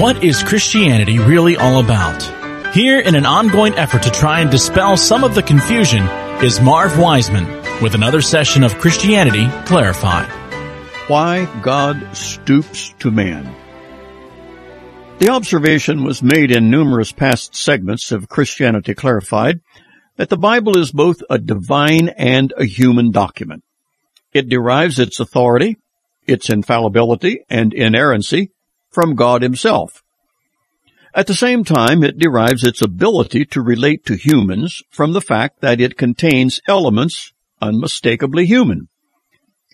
What is Christianity really all about? Here, in an ongoing effort to try and dispel some of the confusion, is Marv Wiseman with another session of Christianity Clarified. Why God Stoops to Man. The observation was made in numerous past segments of Christianity Clarified that the Bible is both a divine and a human document. It derives its authority, its infallibility, and inerrancy from God himself. At the same time, it derives its ability to relate to humans from the fact that it contains elements unmistakably human.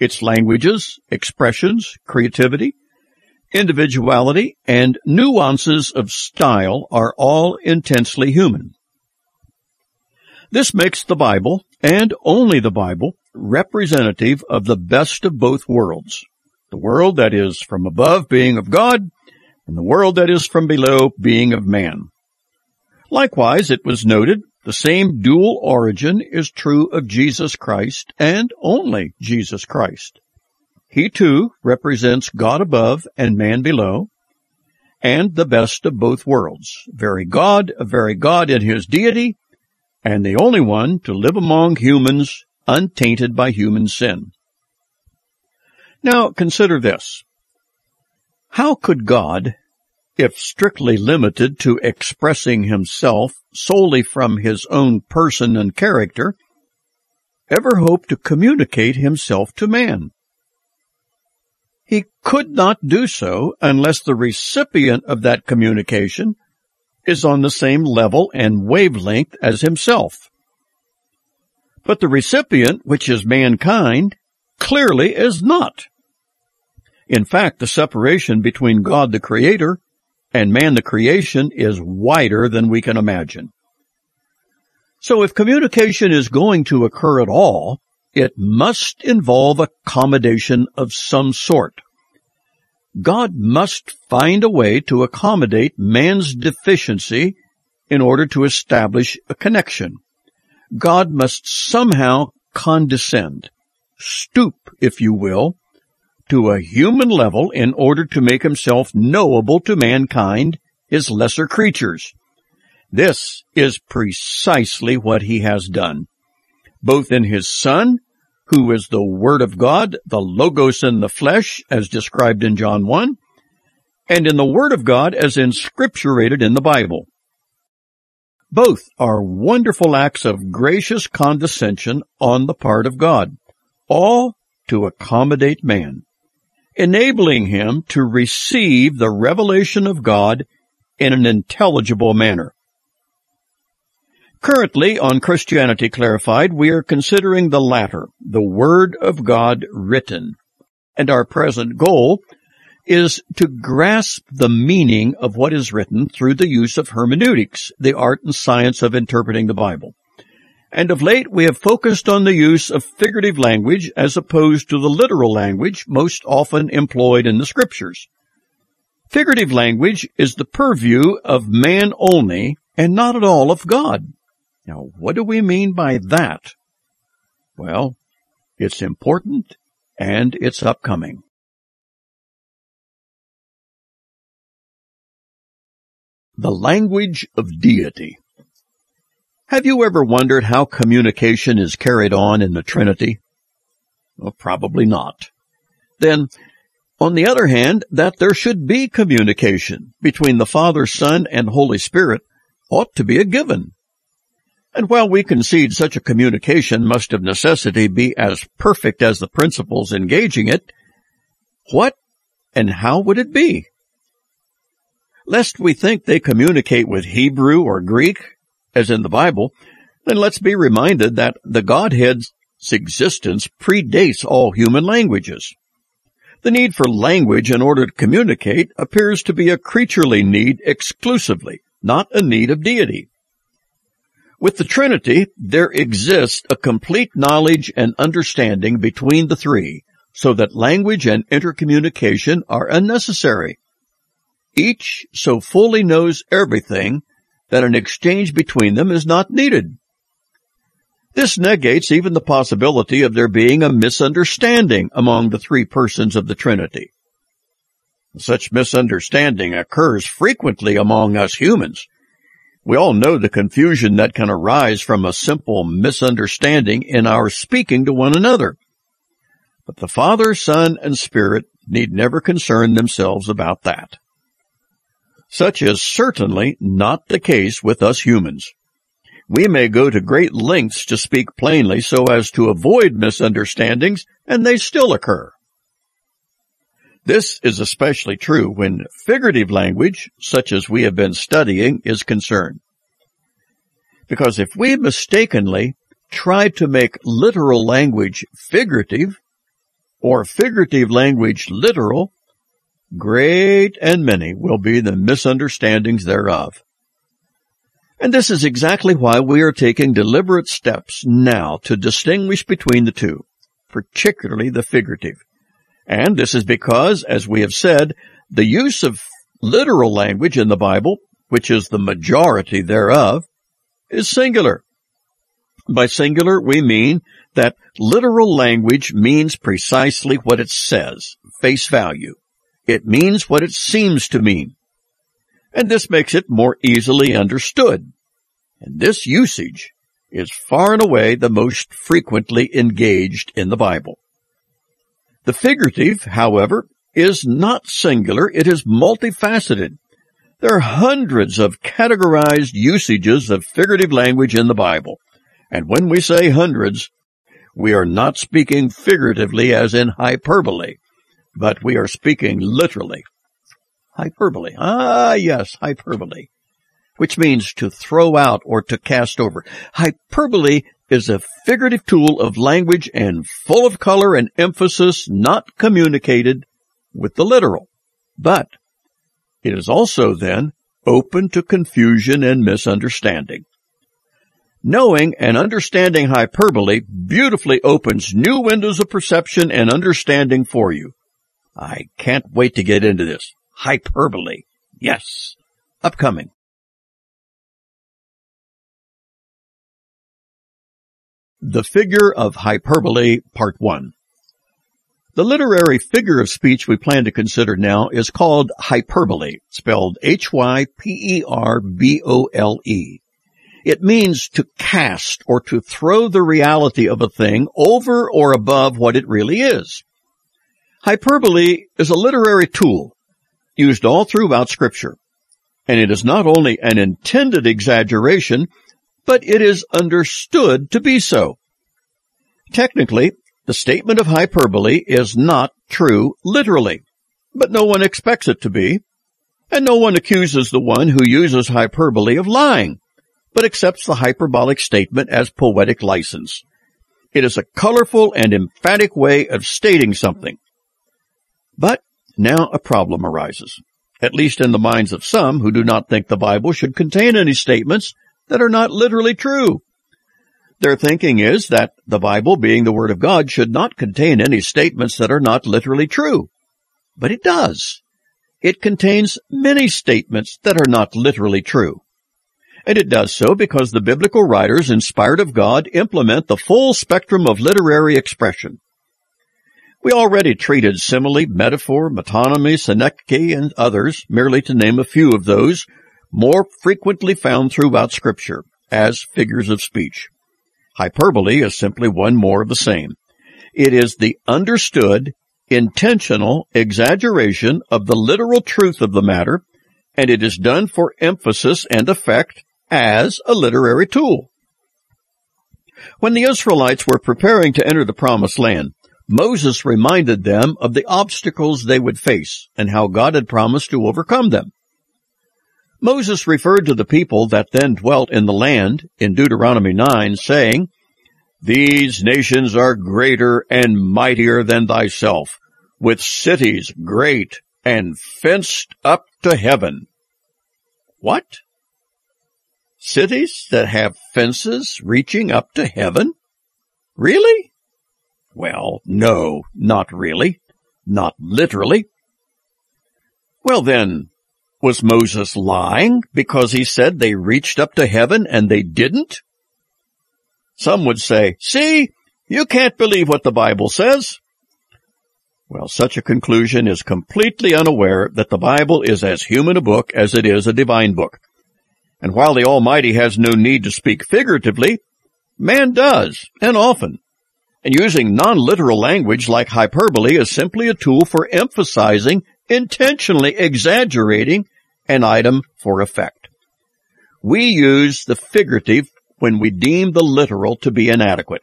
Its languages, expressions, creativity, individuality, and nuances of style are all intensely human. This makes the Bible, and only the Bible, representative of the best of both worlds the world that is from above being of God, and the world that is from below being of man. Likewise, it was noted, the same dual origin is true of Jesus Christ and only Jesus Christ. He too represents God above and man below, and the best of both worlds, very God, a very God in his deity, and the only one to live among humans untainted by human sin. Now consider this. How could God, if strictly limited to expressing himself solely from his own person and character, ever hope to communicate himself to man? He could not do so unless the recipient of that communication is on the same level and wavelength as himself. But the recipient, which is mankind, clearly is not. In fact, the separation between God the Creator and man the creation is wider than we can imagine. So if communication is going to occur at all, it must involve accommodation of some sort. God must find a way to accommodate man's deficiency in order to establish a connection. God must somehow condescend, stoop, if you will, to a human level in order to make himself knowable to mankind, his lesser creatures. This is precisely what he has done, both in his Son, who is the Word of God, the Logos in the flesh, as described in John 1, and in the Word of God as inscripturated in the Bible. Both are wonderful acts of gracious condescension on the part of God, all to accommodate man enabling him to receive the revelation of God in an intelligible manner. Currently on Christianity Clarified, we are considering the latter, the Word of God written. And our present goal is to grasp the meaning of what is written through the use of hermeneutics, the art and science of interpreting the Bible and of late we have focused on the use of figurative language as opposed to the literal language most often employed in the scriptures. Figurative language is the purview of man only and not at all of God. Now, what do we mean by that? Well, it's important and it's upcoming. The language of deity. Have you ever wondered how communication is carried on in the Trinity? Well, probably not. Then, on the other hand, that there should be communication between the Father, Son, and Holy Spirit ought to be a given. And while we concede such a communication must of necessity be as perfect as the principles engaging it, what and how would it be? Lest we think they communicate with Hebrew or Greek, as in the Bible, then let's be reminded that the Godhead's existence predates all human languages. The need for language in order to communicate appears to be a creaturely need exclusively, not a need of deity. With the Trinity, there exists a complete knowledge and understanding between the three, so that language and intercommunication are unnecessary. Each so fully knows everything that an exchange between them is not needed. This negates even the possibility of there being a misunderstanding among the three persons of the Trinity. Such misunderstanding occurs frequently among us humans. We all know the confusion that can arise from a simple misunderstanding in our speaking to one another. But the Father, Son, and Spirit need never concern themselves about that. Such is certainly not the case with us humans. We may go to great lengths to speak plainly so as to avoid misunderstandings, and they still occur. This is especially true when figurative language, such as we have been studying, is concerned. Because if we mistakenly try to make literal language figurative, or figurative language literal, great and many will be the misunderstandings thereof. And this is exactly why we are taking deliberate steps now to distinguish between the two, particularly the figurative. And this is because, as we have said, the use of literal language in the Bible, which is the majority thereof, is singular. By singular, we mean that literal language means precisely what it says, face value. It means what it seems to mean. And this makes it more easily understood. And this usage is far and away the most frequently engaged in the Bible. The figurative, however, is not singular, it is multifaceted. There are hundreds of categorized usages of figurative language in the Bible. And when we say hundreds, we are not speaking figuratively as in hyperbole but we are speaking literally. Hyperbole. Ah, yes, hyperbole. Which means to throw out or to cast over. Hyperbole is a figurative tool of language and full of color and emphasis not communicated with the literal. But it is also then open to confusion and misunderstanding. Knowing and understanding hyperbole beautifully opens new windows of perception and understanding for you. I can't wait to get into this. Hyperbole. Yes. Upcoming. The Figure of Hyperbole, Part 1. The literary figure of speech we plan to consider now is called hyperbole, spelled H-Y-P-E-R-B-O-L-E. It means to cast or to throw the reality of a thing over or above what it really is. Hyperbole is a literary tool used all throughout scripture. And it is not only an intended exaggeration, but it is understood to be so. Technically, the statement of hyperbole is not true literally, but no one expects it to be, and no one accuses the one who uses hyperbole of lying, but accepts the hyperbolic statement as poetic license. It is a colorful and emphatic way of stating something. But now a problem arises, at least in the minds of some who do not think the Bible should contain any statements that are not literally true. Their thinking is that the Bible, being the Word of God, should not contain any statements that are not literally true. But it does. It contains many statements that are not literally true. And it does so because the biblical writers, inspired of God, implement the full spectrum of literary expression. We already treated simile, metaphor, metonymy, synecdoche, and others, merely to name a few of those more frequently found throughout scripture as figures of speech. Hyperbole is simply one more of the same. It is the understood, intentional exaggeration of the literal truth of the matter, and it is done for emphasis and effect as a literary tool. When the Israelites were preparing to enter the promised land, Moses reminded them of the obstacles they would face and how God had promised to overcome them. Moses referred to the people that then dwelt in the land in Deuteronomy 9, saying, These nations are greater and mightier than thyself, with cities great and fenced up to heaven. What? Cities that have fences reaching up to heaven? Really? Well, no, not really. Not literally. Well then, was Moses lying because he said they reached up to heaven and they didn't? Some would say, see, you can't believe what the Bible says. Well, such a conclusion is completely unaware that the Bible is as human a book as it is a divine book. And while the Almighty has no need to speak figuratively, man does, and often. And using non-literal language like hyperbole is simply a tool for emphasizing, intentionally exaggerating an item for effect. We use the figurative when we deem the literal to be inadequate.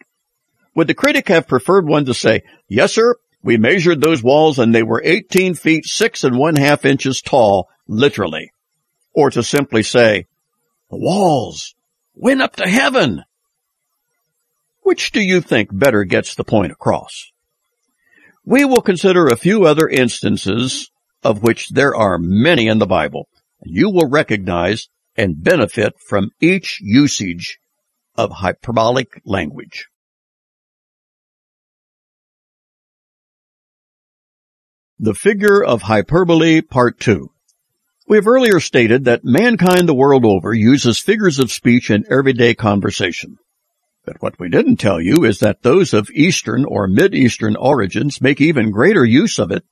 Would the critic have preferred one to say, yes sir, we measured those walls and they were 18 feet six and one half inches tall, literally. Or to simply say, the walls went up to heaven. Which do you think better gets the point across? We will consider a few other instances of which there are many in the Bible. You will recognize and benefit from each usage of hyperbolic language. The Figure of Hyperbole Part 2 We have earlier stated that mankind the world over uses figures of speech in everyday conversation. But what we didn't tell you is that those of Eastern or Mid-Eastern origins make even greater use of it,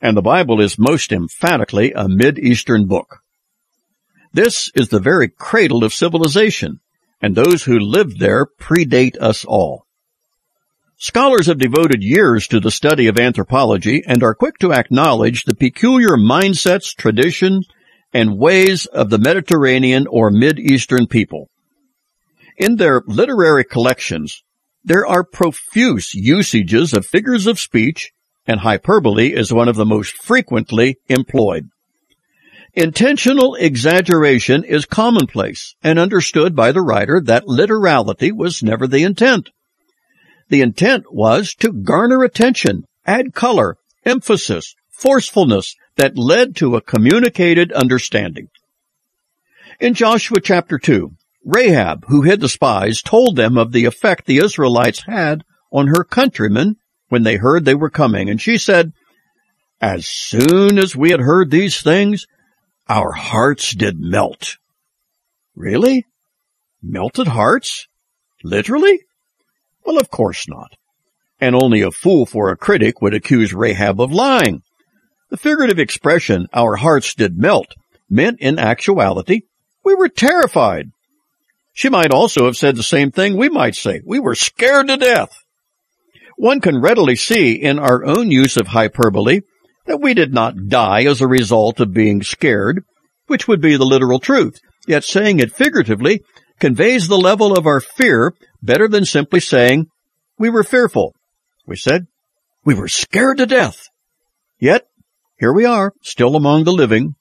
and the Bible is most emphatically a Mid-Eastern book. This is the very cradle of civilization, and those who lived there predate us all. Scholars have devoted years to the study of anthropology and are quick to acknowledge the peculiar mindsets, traditions, and ways of the Mediterranean or Mid-Eastern people. In their literary collections, there are profuse usages of figures of speech, and hyperbole is one of the most frequently employed. Intentional exaggeration is commonplace and understood by the writer that literality was never the intent. The intent was to garner attention, add color, emphasis, forcefulness that led to a communicated understanding. In Joshua chapter 2, Rahab, who hid the spies, told them of the effect the Israelites had on her countrymen when they heard they were coming, and she said, As soon as we had heard these things, our hearts did melt. Really? Melted hearts? Literally? Well, of course not. And only a fool for a critic would accuse Rahab of lying. The figurative expression, our hearts did melt, meant in actuality, we were terrified. She might also have said the same thing we might say. We were scared to death. One can readily see in our own use of hyperbole that we did not die as a result of being scared, which would be the literal truth. Yet saying it figuratively conveys the level of our fear better than simply saying, we were fearful. We said, we were scared to death. Yet, here we are, still among the living.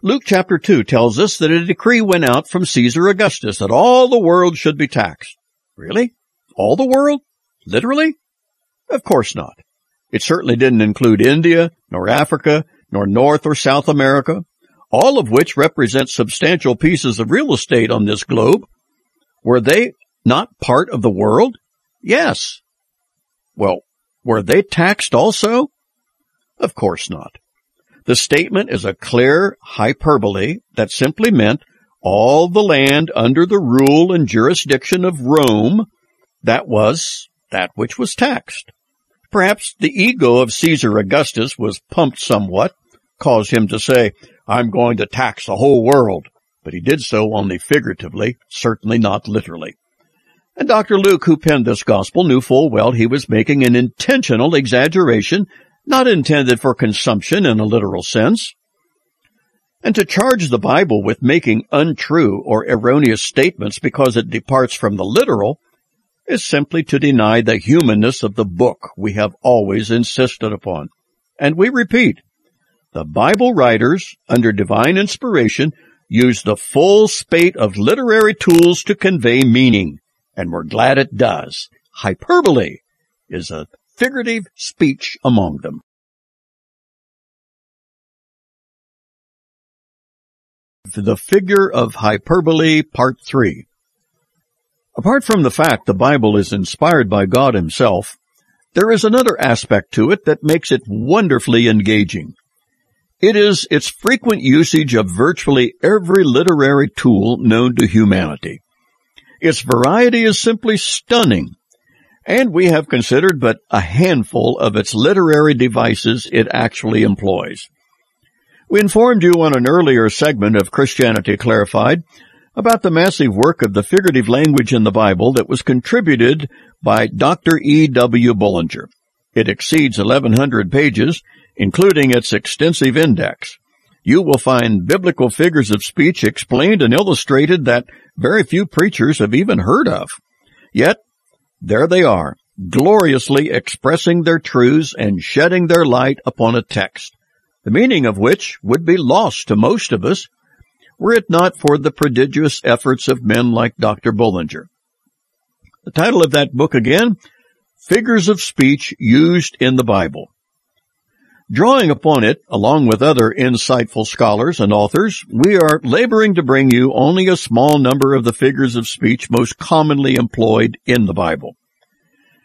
Luke chapter 2 tells us that a decree went out from Caesar Augustus that all the world should be taxed. Really? All the world? Literally? Of course not. It certainly didn't include India, nor Africa, nor North or South America, all of which represent substantial pieces of real estate on this globe. Were they not part of the world? Yes. Well, were they taxed also? Of course not. The statement is a clear hyperbole that simply meant all the land under the rule and jurisdiction of Rome, that was that which was taxed. Perhaps the ego of Caesar Augustus was pumped somewhat, caused him to say, I'm going to tax the whole world. But he did so only figuratively, certainly not literally. And Dr. Luke, who penned this gospel, knew full well he was making an intentional exaggeration, not intended for consumption in a literal sense. And to charge the Bible with making untrue or erroneous statements because it departs from the literal is simply to deny the humanness of the book we have always insisted upon. And we repeat, the Bible writers, under divine inspiration, used the full spate of literary tools to convey meaning, and we're glad it does. Hyperbole is a figurative speech among them. The Figure of Hyperbole, Part 3 Apart from the fact the Bible is inspired by God Himself, there is another aspect to it that makes it wonderfully engaging. It is its frequent usage of virtually every literary tool known to humanity. Its variety is simply stunning, and we have considered but a handful of its literary devices it actually employs. We informed you on an earlier segment of Christianity Clarified about the massive work of the figurative language in the Bible that was contributed by Dr. E. W. Bullinger. It exceeds 1100 pages, including its extensive index. You will find biblical figures of speech explained and illustrated that very few preachers have even heard of. Yet, there they are, gloriously expressing their truths and shedding their light upon a text the meaning of which would be lost to most of us were it not for the prodigious efforts of men like Dr. Bullinger. The title of that book again, Figures of Speech Used in the Bible. Drawing upon it, along with other insightful scholars and authors, we are laboring to bring you only a small number of the figures of speech most commonly employed in the Bible.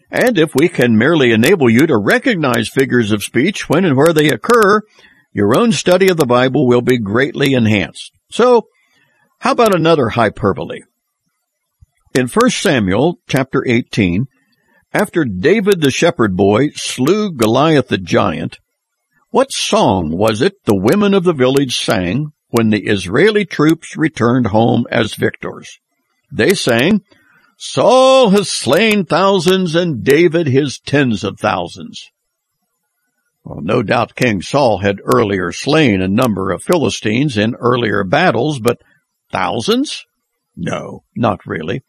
And if we can merely enable you to recognize figures of speech when and where they occur, your own study of the Bible will be greatly enhanced. So, how about another hyperbole? In 1 Samuel chapter 18, after David the shepherd boy slew Goliath the giant, what song was it the women of the village sang when the Israeli troops returned home as victors? They sang, Saul has slain thousands and David his tens of thousands. Well, no doubt King Saul had earlier slain a number of Philistines in earlier battles, but thousands? No, not really.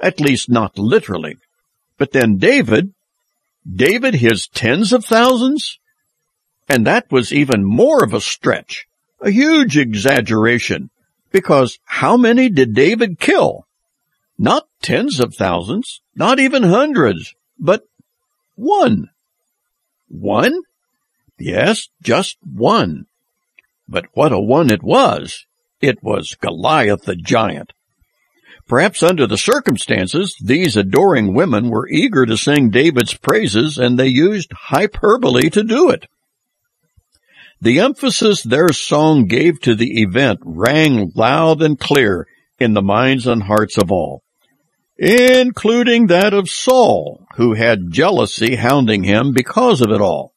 At least not literally. But then David, David his tens of thousands? And that was even more of a stretch, a huge exaggeration, because how many did David kill? Not tens of thousands, not even hundreds, but one. One? Yes, just one. But what a one it was! It was Goliath the giant. Perhaps under the circumstances, these adoring women were eager to sing David's praises and they used hyperbole to do it. The emphasis their song gave to the event rang loud and clear in the minds and hearts of all, including that of Saul, who had jealousy hounding him because of it all.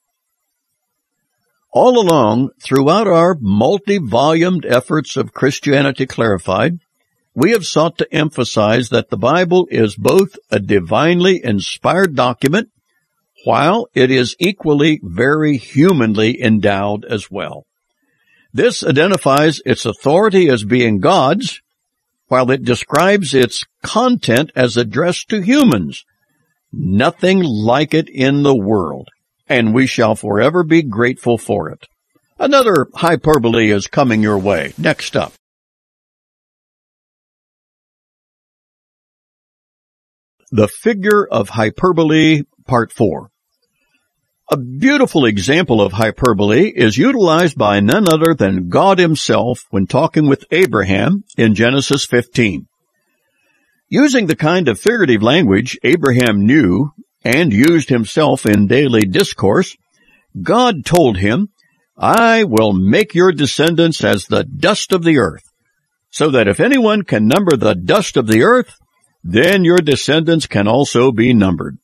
All along, throughout our multi-volumed efforts of Christianity Clarified, we have sought to emphasize that the Bible is both a divinely inspired document, while it is equally very humanly endowed as well. This identifies its authority as being God's, while it describes its content as addressed to humans. Nothing like it in the world and we shall forever be grateful for it. Another hyperbole is coming your way. Next up. The Figure of Hyperbole, Part 4. A beautiful example of hyperbole is utilized by none other than God himself when talking with Abraham in Genesis 15. Using the kind of figurative language Abraham knew and used himself in daily discourse, God told him, I will make your descendants as the dust of the earth, so that if anyone can number the dust of the earth, then your descendants can also be numbered.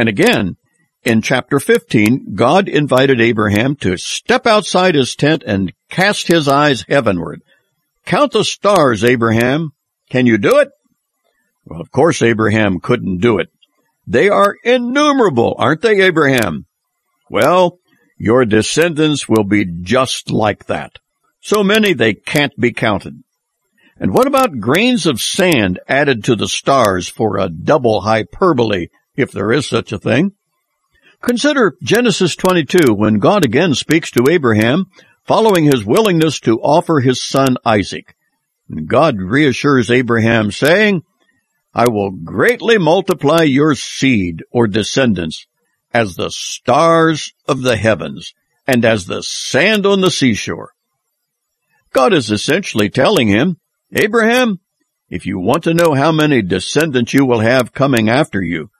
And again, in chapter 15, God invited Abraham to step outside his tent and cast his eyes heavenward. Count the stars, Abraham. Can you do it? Well, of course Abraham couldn't do it. They are innumerable, aren't they, Abraham? Well, your descendants will be just like that. So many they can't be counted. And what about grains of sand added to the stars for a double hyperbole, if there is such a thing? Consider Genesis 22 when God again speaks to Abraham following his willingness to offer his son Isaac. God reassures Abraham saying, I will greatly multiply your seed or descendants as the stars of the heavens and as the sand on the seashore. God is essentially telling him, Abraham, if you want to know how many descendants you will have coming after you,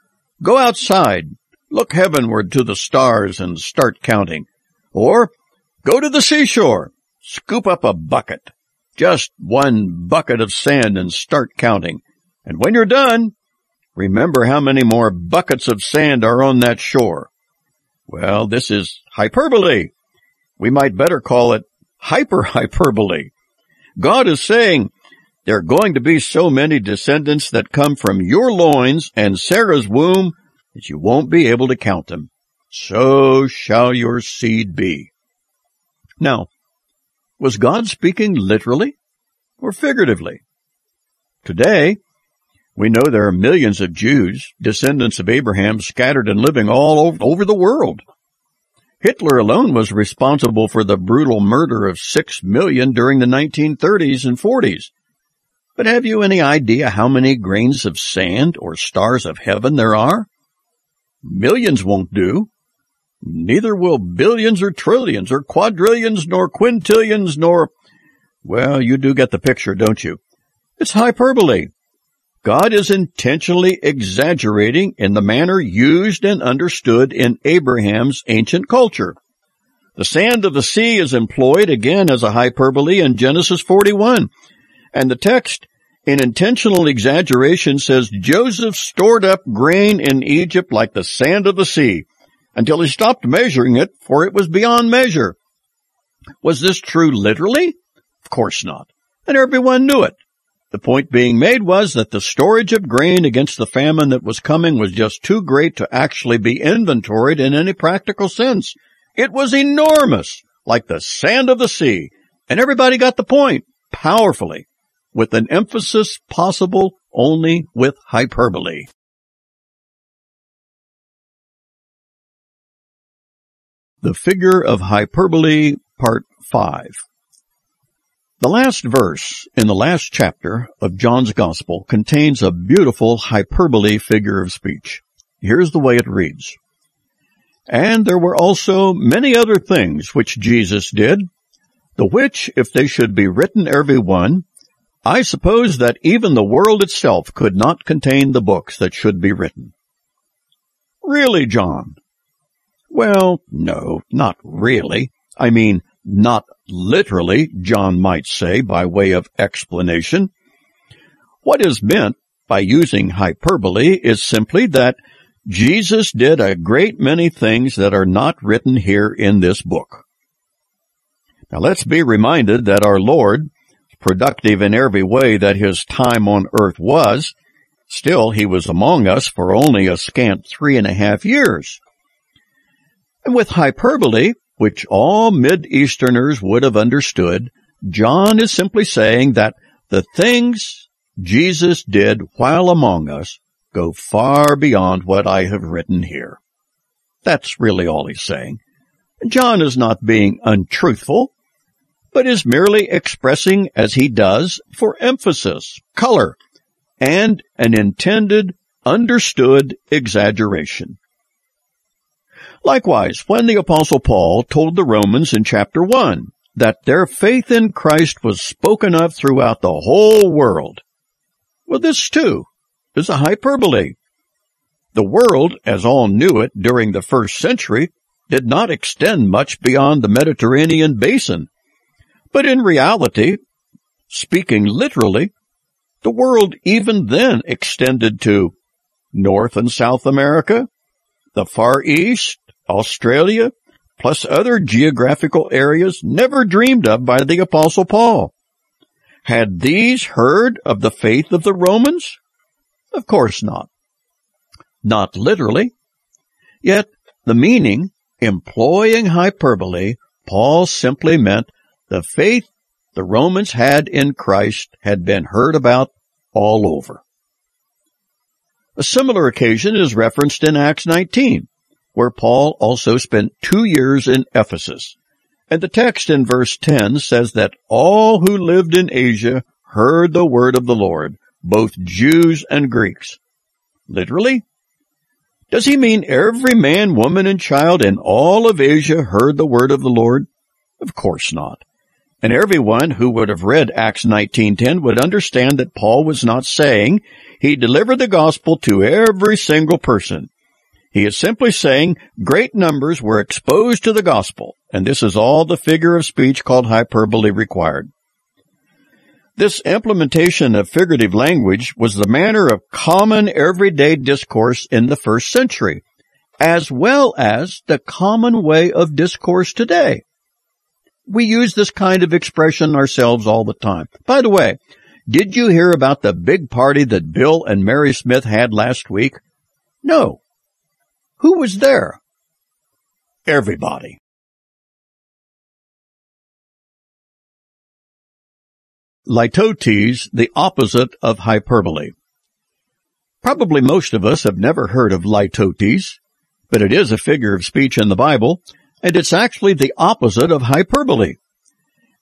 go outside, look heavenward to the stars and start counting. Or go to the seashore, scoop up a bucket, just one bucket of sand and start counting. And when you're done, Remember how many more buckets of sand are on that shore. Well, this is hyperbole. We might better call it hyper hyperbole. God is saying, there are going to be so many descendants that come from your loins and Sarah's womb that you won't be able to count them. So shall your seed be. Now, was God speaking literally or figuratively? Today, we know there are millions of Jews, descendants of Abraham, scattered and living all over the world. Hitler alone was responsible for the brutal murder of six million during the 1930s and 40s. But have you any idea how many grains of sand or stars of heaven there are? Millions won't do. Neither will billions or trillions or quadrillions nor quintillions nor, well, you do get the picture, don't you? It's hyperbole. God is intentionally exaggerating in the manner used and understood in Abraham's ancient culture. The sand of the sea is employed again as a hyperbole in Genesis 41. And the text, in intentional exaggeration, says Joseph stored up grain in Egypt like the sand of the sea until he stopped measuring it, for it was beyond measure. Was this true literally? Of course not. And everyone knew it. The point being made was that the storage of grain against the famine that was coming was just too great to actually be inventoried in any practical sense. It was enormous, like the sand of the sea, and everybody got the point powerfully, with an emphasis possible only with hyperbole. The Figure of Hyperbole, Part 5 the last verse in the last chapter of John's Gospel contains a beautiful hyperbole figure of speech. Here's the way it reads. And there were also many other things which Jesus did, the which, if they should be written every one, I suppose that even the world itself could not contain the books that should be written. Really, John? Well, no, not really. I mean, not literally, John might say by way of explanation. What is meant by using hyperbole is simply that Jesus did a great many things that are not written here in this book. Now let's be reminded that our Lord, productive in every way that his time on earth was, still he was among us for only a scant three and a half years. And with hyperbole, which all Mid-Easterners would have understood, John is simply saying that the things Jesus did while among us go far beyond what I have written here. That's really all he's saying. John is not being untruthful, but is merely expressing as he does for emphasis, color, and an intended, understood exaggeration. Likewise, when the apostle Paul told the Romans in chapter 1 that their faith in Christ was spoken of throughout the whole world, well, this too is a hyperbole. The world, as all knew it during the first century, did not extend much beyond the Mediterranean basin. But in reality, speaking literally, the world even then extended to North and South America, the Far East, Australia, plus other geographical areas never dreamed of by the apostle Paul. Had these heard of the faith of the Romans? Of course not. Not literally. Yet the meaning, employing hyperbole, Paul simply meant the faith the Romans had in Christ had been heard about all over. A similar occasion is referenced in Acts 19 where Paul also spent two years in Ephesus. And the text in verse 10 says that all who lived in Asia heard the word of the Lord, both Jews and Greeks. Literally? Does he mean every man, woman, and child in all of Asia heard the word of the Lord? Of course not. And everyone who would have read Acts 19:10 would understand that Paul was not saying he delivered the gospel to every single person. He is simply saying great numbers were exposed to the gospel, and this is all the figure of speech called hyperbole required. This implementation of figurative language was the manner of common everyday discourse in the first century, as well as the common way of discourse today. We use this kind of expression ourselves all the time. By the way, did you hear about the big party that Bill and Mary Smith had last week? No. Who was there? Everybody. Litotes, the opposite of hyperbole. Probably most of us have never heard of litotes, but it is a figure of speech in the Bible, and it's actually the opposite of hyperbole.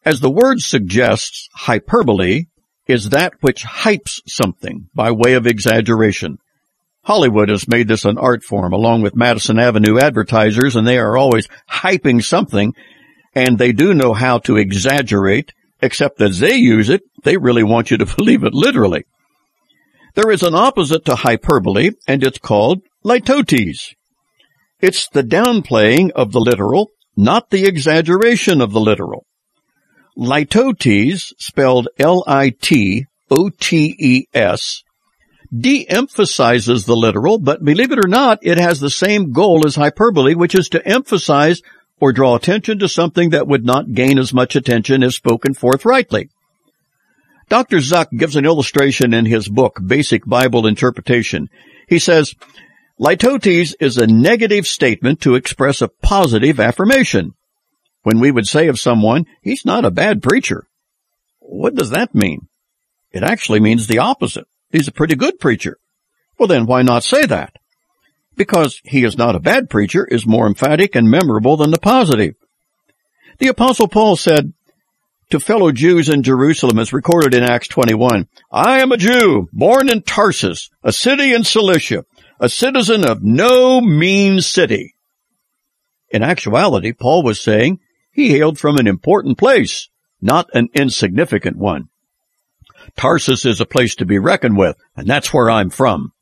As the word suggests, hyperbole is that which hypes something by way of exaggeration. Hollywood has made this an art form along with Madison Avenue advertisers and they are always hyping something and they do know how to exaggerate except that they use it, they really want you to believe it literally. There is an opposite to hyperbole, and it's called litotes. It's the downplaying of the literal, not the exaggeration of the literal. Litotes, spelled L-I-T-O-T-E-S, de-emphasizes the literal, but believe it or not, it has the same goal as hyperbole, which is to emphasize or draw attention to something that would not gain as much attention if spoken forthrightly. Dr. Zuck gives an illustration in his book, Basic Bible Interpretation. He says, Litotes is a negative statement to express a positive affirmation. When we would say of someone, he's not a bad preacher. What does that mean? It actually means the opposite. He's a pretty good preacher. Well then why not say that? because he is not a bad preacher is more emphatic and memorable than the positive. The apostle Paul said to fellow Jews in Jerusalem as recorded in Acts 21, I am a Jew born in Tarsus, a city in Cilicia, a citizen of no mean city. In actuality, Paul was saying he hailed from an important place, not an insignificant one. Tarsus is a place to be reckoned with, and that's where I'm from.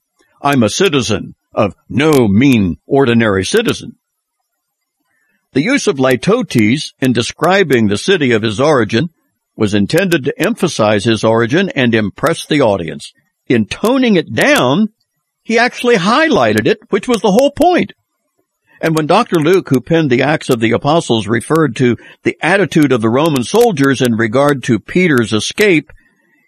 I'm a citizen of no mean ordinary citizen. The use of litotes in describing the city of his origin was intended to emphasize his origin and impress the audience. In toning it down, he actually highlighted it, which was the whole point. And when Dr. Luke, who penned the Acts of the Apostles, referred to the attitude of the Roman soldiers in regard to Peter's escape,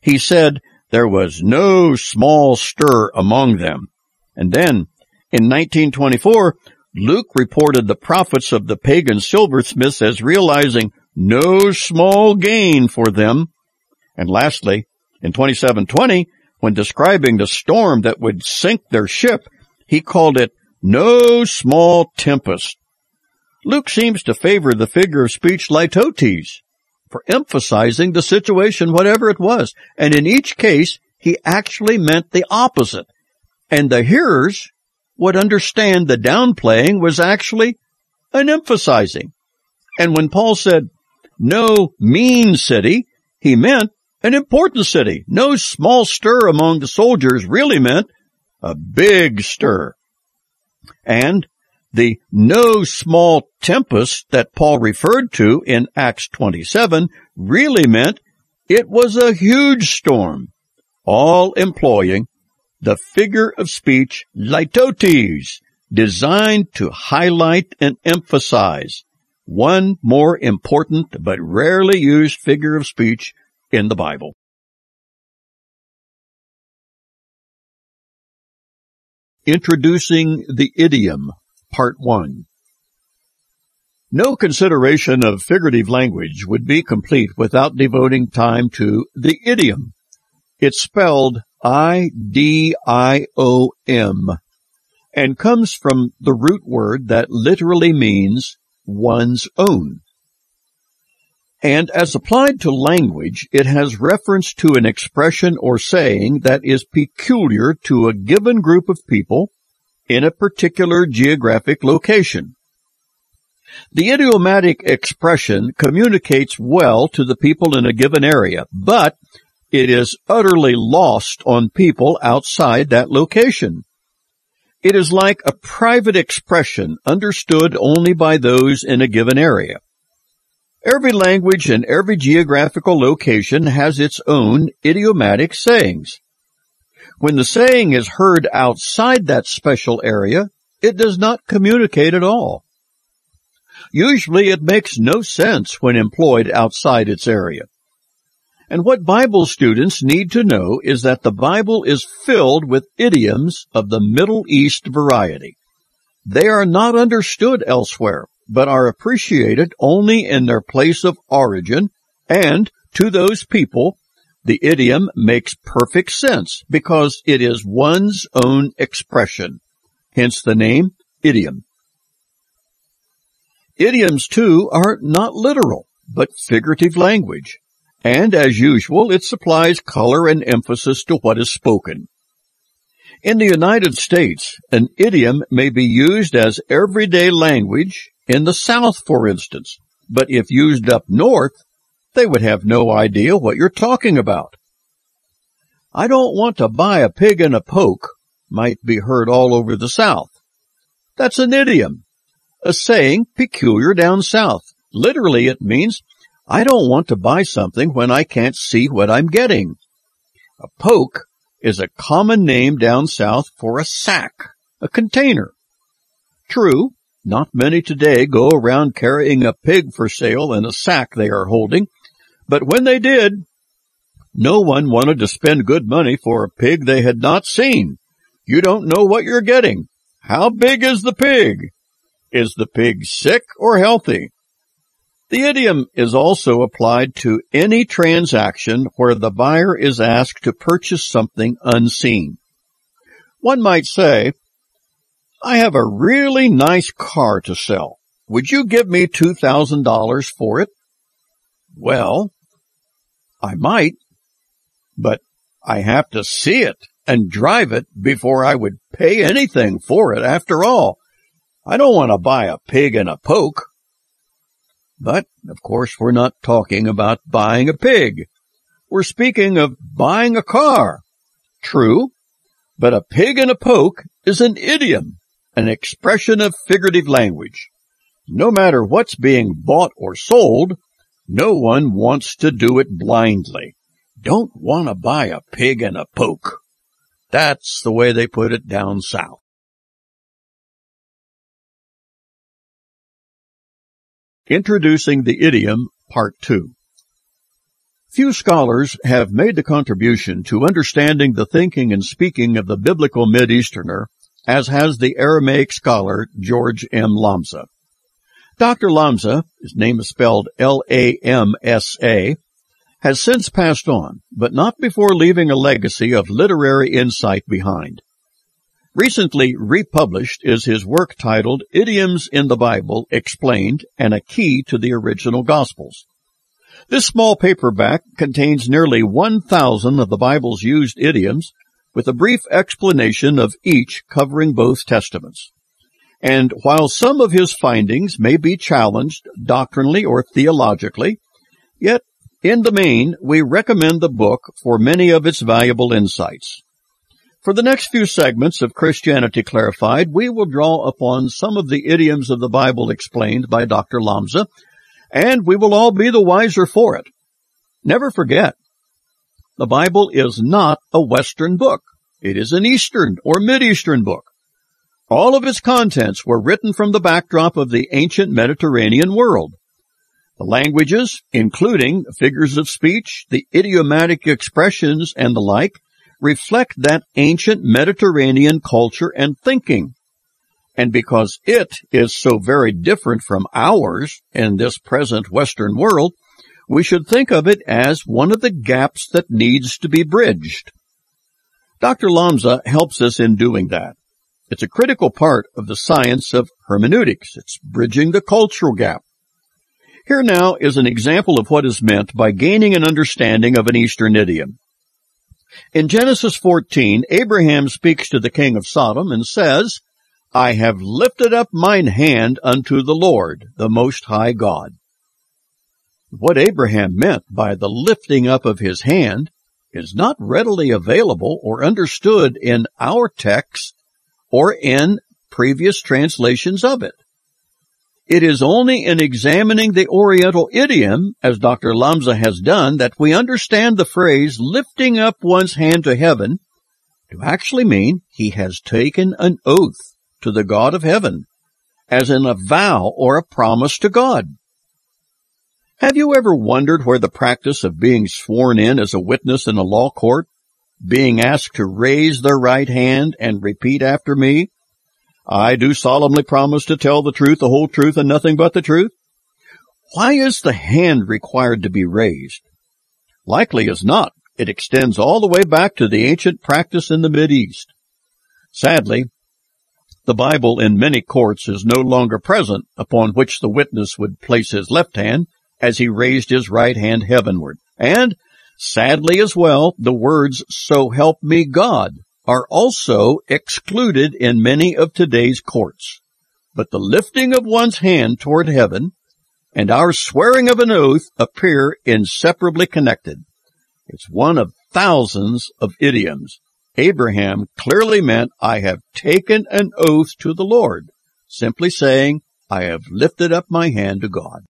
he said, there was no small stir among them. And then in 1924, Luke reported the profits of the pagan silversmiths as realizing no small gain for them. And lastly, in 2720, when describing the storm that would sink their ship, he called it no small tempest. Luke seems to favor the figure of speech litotes for emphasizing the situation, whatever it was. And in each case, he actually meant the opposite. And the hearers would understand the downplaying was actually an emphasizing. And when Paul said, no mean city, he meant an important city. No small stir among the soldiers really meant a big stir. And the no small tempest that Paul referred to in Acts 27 really meant it was a huge storm, all employing the figure of speech litotes, designed to highlight and emphasize one more important but rarely used figure of speech in the Bible. Introducing the Idiom, Part 1 No consideration of figurative language would be complete without devoting time to the idiom. It's spelled I-D-I-O-M and comes from the root word that literally means one's own. And as applied to language, it has reference to an expression or saying that is peculiar to a given group of people in a particular geographic location. The idiomatic expression communicates well to the people in a given area, but it is utterly lost on people outside that location. It is like a private expression understood only by those in a given area. Every language and every geographical location has its own idiomatic sayings. When the saying is heard outside that special area, it does not communicate at all. Usually it makes no sense when employed outside its area. And what Bible students need to know is that the Bible is filled with idioms of the Middle East variety. They are not understood elsewhere, but are appreciated only in their place of origin, and to those people, the idiom makes perfect sense because it is one's own expression. Hence the name idiom. Idioms, too, are not literal, but figurative language, and as usual, it supplies color and emphasis to what is spoken. In the United States, an idiom may be used as everyday language in the South, for instance, but if used up north, they would have no idea what you're talking about. I don't want to buy a pig in a poke might be heard all over the South. That's an idiom, a saying peculiar down south. Literally, it means, I don't want to buy something when I can't see what I'm getting. A poke is a common name down south for a sack, a container. True, not many today go around carrying a pig for sale in a sack they are holding, but when they did, no one wanted to spend good money for a pig they had not seen. You don't know what you're getting. How big is the pig? Is the pig sick or healthy? The idiom is also applied to any transaction where the buyer is asked to purchase something unseen. One might say, I have a really nice car to sell. Would you give me $2,000 for it? Well, I might, but I have to see it and drive it before I would pay anything for it after all. I don't want to buy a pig in a poke. But, of course, we're not talking about buying a pig. We're speaking of buying a car. True, but a pig in a poke is an idiom, an expression of figurative language. No matter what's being bought or sold, no one wants to do it blindly. Don't want to buy a pig in a poke. That's the way they put it down south. Introducing the Idiom, Part 2 Few scholars have made the contribution to understanding the thinking and speaking of the biblical Mid-Easterner as has the Aramaic scholar George M. Lamsa. Dr. Lamsa, his name is spelled L-A-M-S-A, has since passed on, but not before leaving a legacy of literary insight behind. Recently republished is his work titled Idioms in the Bible Explained and a Key to the Original Gospels. This small paperback contains nearly 1,000 of the Bible's used idioms with a brief explanation of each covering both testaments. And while some of his findings may be challenged doctrinally or theologically, yet in the main we recommend the book for many of its valuable insights. For the next few segments of Christianity Clarified, we will draw upon some of the idioms of the Bible explained by Dr. Lamsa, and we will all be the wiser for it. Never forget, the Bible is not a Western book. It is an Eastern or Mid-Eastern book. All of its contents were written from the backdrop of the ancient Mediterranean world. The languages, including figures of speech, the idiomatic expressions, and the like, reflect that ancient Mediterranean culture and thinking. And because it is so very different from ours in this present Western world, we should think of it as one of the gaps that needs to be bridged. Dr. Lamsa helps us in doing that. It's a critical part of the science of hermeneutics. It's bridging the cultural gap. Here now is an example of what is meant by gaining an understanding of an Eastern idiom. In Genesis 14, Abraham speaks to the king of Sodom and says, I have lifted up mine hand unto the Lord, the Most High God. What Abraham meant by the lifting up of his hand is not readily available or understood in our text or in previous translations of it. It is only in examining the Oriental idiom, as Dr. Lamsa has done, that we understand the phrase lifting up one's hand to heaven to actually mean he has taken an oath to the God of heaven, as in a vow or a promise to God. Have you ever wondered where the practice of being sworn in as a witness in a law court, being asked to raise their right hand and repeat after me, I do solemnly promise to tell the truth, the whole truth, and nothing but the truth. Why is the hand required to be raised? Likely as not, it extends all the way back to the ancient practice in the Mid East. Sadly, the Bible in many courts is no longer present upon which the witness would place his left hand as he raised his right hand heavenward. And, sadly as well, the words, so help me God, are also excluded in many of today's courts. But the lifting of one's hand toward heaven and our swearing of an oath appear inseparably connected. It's one of thousands of idioms. Abraham clearly meant, I have taken an oath to the Lord, simply saying, I have lifted up my hand to God.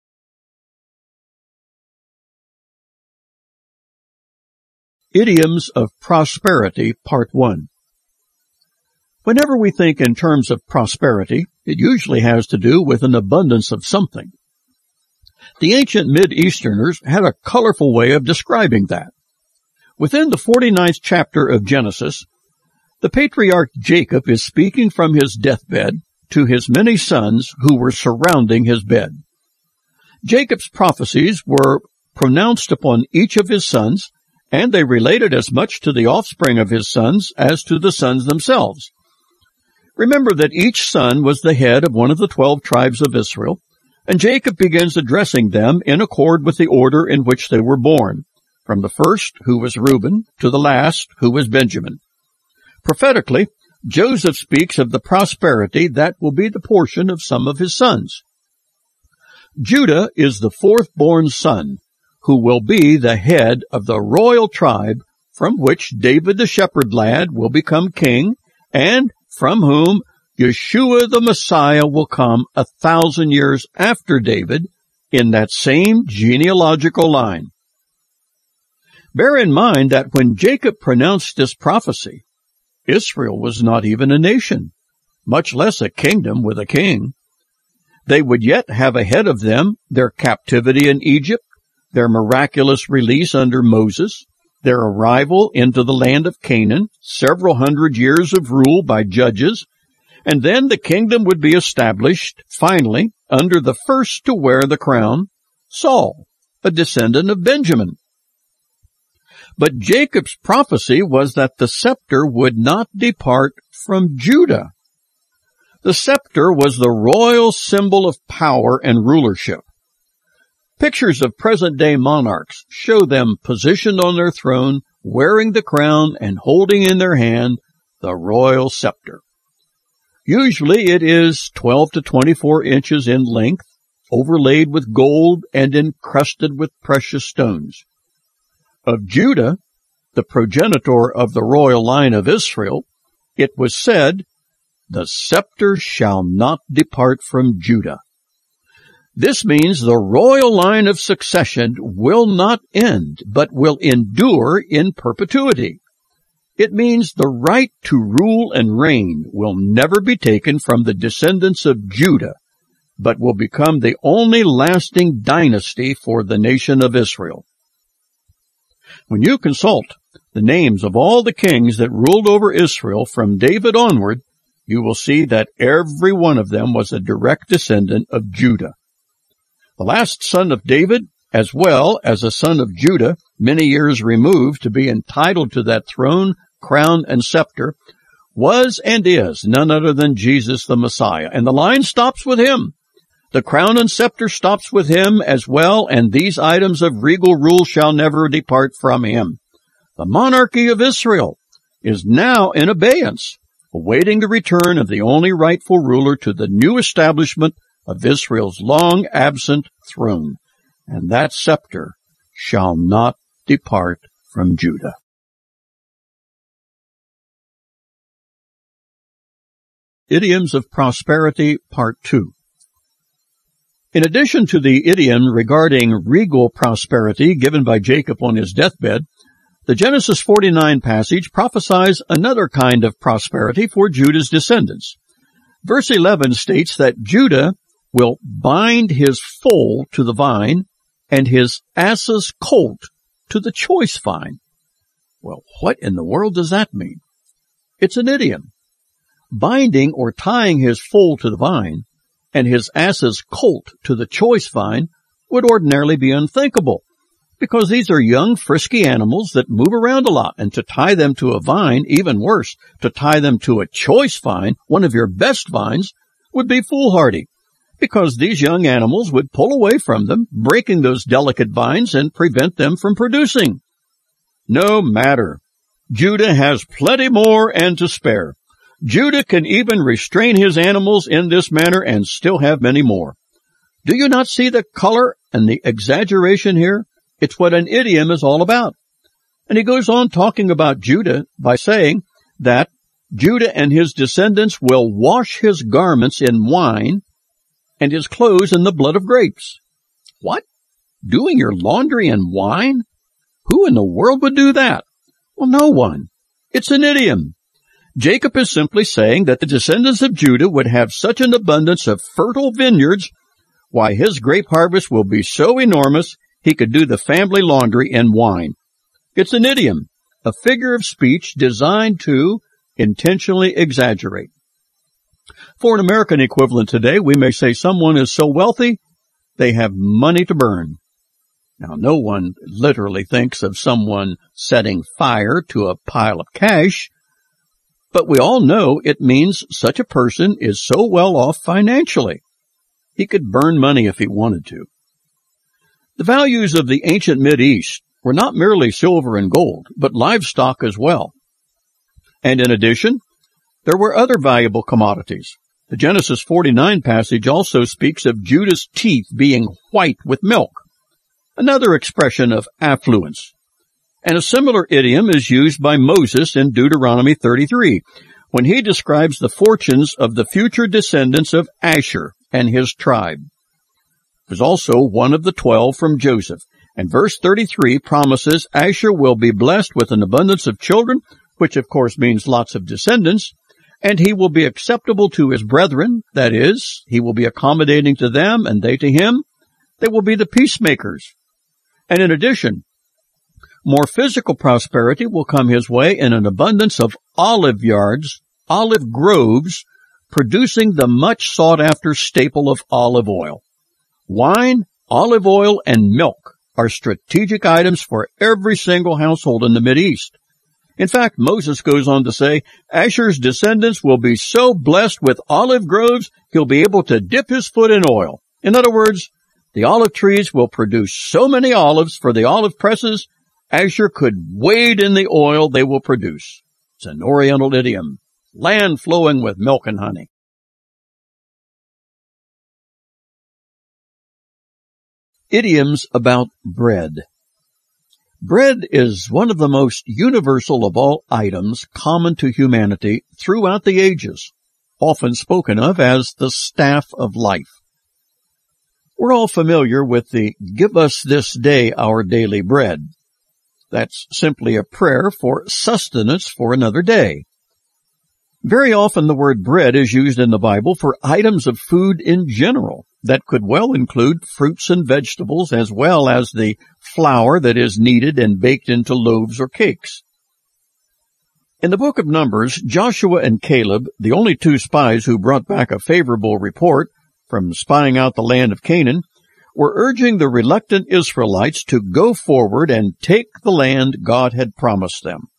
Idioms of Prosperity, Part 1 Whenever we think in terms of prosperity, it usually has to do with an abundance of something. The ancient Mid-Easterners had a colorful way of describing that. Within the 49th chapter of Genesis, the patriarch Jacob is speaking from his deathbed to his many sons who were surrounding his bed. Jacob's prophecies were pronounced upon each of his sons and they related as much to the offspring of his sons as to the sons themselves. Remember that each son was the head of one of the twelve tribes of Israel, and Jacob begins addressing them in accord with the order in which they were born, from the first, who was Reuben, to the last, who was Benjamin. Prophetically, Joseph speaks of the prosperity that will be the portion of some of his sons. Judah is the fourth born son, who will be the head of the royal tribe from which David the shepherd lad will become king and from whom Yeshua the Messiah will come a thousand years after David in that same genealogical line. Bear in mind that when Jacob pronounced this prophecy, Israel was not even a nation, much less a kingdom with a king. They would yet have ahead of them their captivity in Egypt their miraculous release under Moses, their arrival into the land of Canaan, several hundred years of rule by judges, and then the kingdom would be established, finally, under the first to wear the crown, Saul, a descendant of Benjamin. But Jacob's prophecy was that the scepter would not depart from Judah. The scepter was the royal symbol of power and rulership. Pictures of present day monarchs show them positioned on their throne, wearing the crown and holding in their hand the royal scepter. Usually it is 12 to 24 inches in length, overlaid with gold and encrusted with precious stones. Of Judah, the progenitor of the royal line of Israel, it was said, the scepter shall not depart from Judah. This means the royal line of succession will not end, but will endure in perpetuity. It means the right to rule and reign will never be taken from the descendants of Judah, but will become the only lasting dynasty for the nation of Israel. When you consult the names of all the kings that ruled over Israel from David onward, you will see that every one of them was a direct descendant of Judah. The last son of David, as well as a son of Judah, many years removed to be entitled to that throne, crown, and scepter, was and is none other than Jesus the Messiah. And the line stops with him. The crown and scepter stops with him as well, and these items of regal rule shall never depart from him. The monarchy of Israel is now in abeyance, awaiting the return of the only rightful ruler to the new establishment of Israel's long absent throne, and that scepter shall not depart from Judah. Idioms of Prosperity Part 2 In addition to the idiom regarding regal prosperity given by Jacob on his deathbed, the Genesis 49 passage prophesies another kind of prosperity for Judah's descendants. Verse 11 states that Judah will bind his foal to the vine and his ass's colt to the choice vine. Well, what in the world does that mean? It's an idiom. Binding or tying his foal to the vine and his ass's colt to the choice vine would ordinarily be unthinkable because these are young, frisky animals that move around a lot, and to tie them to a vine, even worse, to tie them to a choice vine, one of your best vines, would be foolhardy, because these young animals would pull away from them, breaking those delicate vines and prevent them from producing. No matter. Judah has plenty more and to spare. Judah can even restrain his animals in this manner and still have many more. Do you not see the color and the exaggeration here? It's what an idiom is all about. And he goes on talking about Judah by saying that Judah and his descendants will wash his garments in wine and his clothes in the blood of grapes. What? Doing your laundry in wine? Who in the world would do that? Well, no one. It's an idiom. Jacob is simply saying that the descendants of Judah would have such an abundance of fertile vineyards, why his grape harvest will be so enormous he could do the family laundry in wine. It's an idiom, a figure of speech designed to intentionally exaggerate. For an American equivalent today, we may say someone is so wealthy, they have money to burn. Now, no one literally thinks of someone setting fire to a pile of cash, but we all know it means such a person is so well off financially. He could burn money if he wanted to. The values of the ancient East were not merely silver and gold, but livestock as well. And in addition, there were other valuable commodities. The Genesis 49 passage also speaks of Judah's teeth being white with milk, another expression of affluence. And a similar idiom is used by Moses in Deuteronomy 33, when he describes the fortunes of the future descendants of Asher and his tribe was also one of the twelve from Joseph. And verse 33 promises Asher will be blessed with an abundance of children, which of course means lots of descendants, and he will be acceptable to his brethren. That is, he will be accommodating to them and they to him. They will be the peacemakers. And in addition, more physical prosperity will come his way in an abundance of olive yards, olive groves, producing the much sought after staple of olive oil. Wine, olive oil, and milk are strategic items for every single household in the Mideast. In fact, Moses goes on to say, Asher's descendants will be so blessed with olive groves, he'll be able to dip his foot in oil. In other words, the olive trees will produce so many olives for the olive presses, Asher could wade in the oil they will produce. It's an Oriental idiom. Land flowing with milk and honey. Idioms about bread. Bread is one of the most universal of all items common to humanity throughout the ages, often spoken of as the staff of life. We're all familiar with the give us this day our daily bread. That's simply a prayer for sustenance for another day. Very often the word bread is used in the Bible for items of food in general that could well include fruits and vegetables as well as the flour that is kneaded and baked into loaves or cakes. In the book of Numbers, Joshua and Caleb, the only two spies who brought back a favorable report from spying out the land of Canaan, were urging the reluctant Israelites to go forward and take the land God had promised them.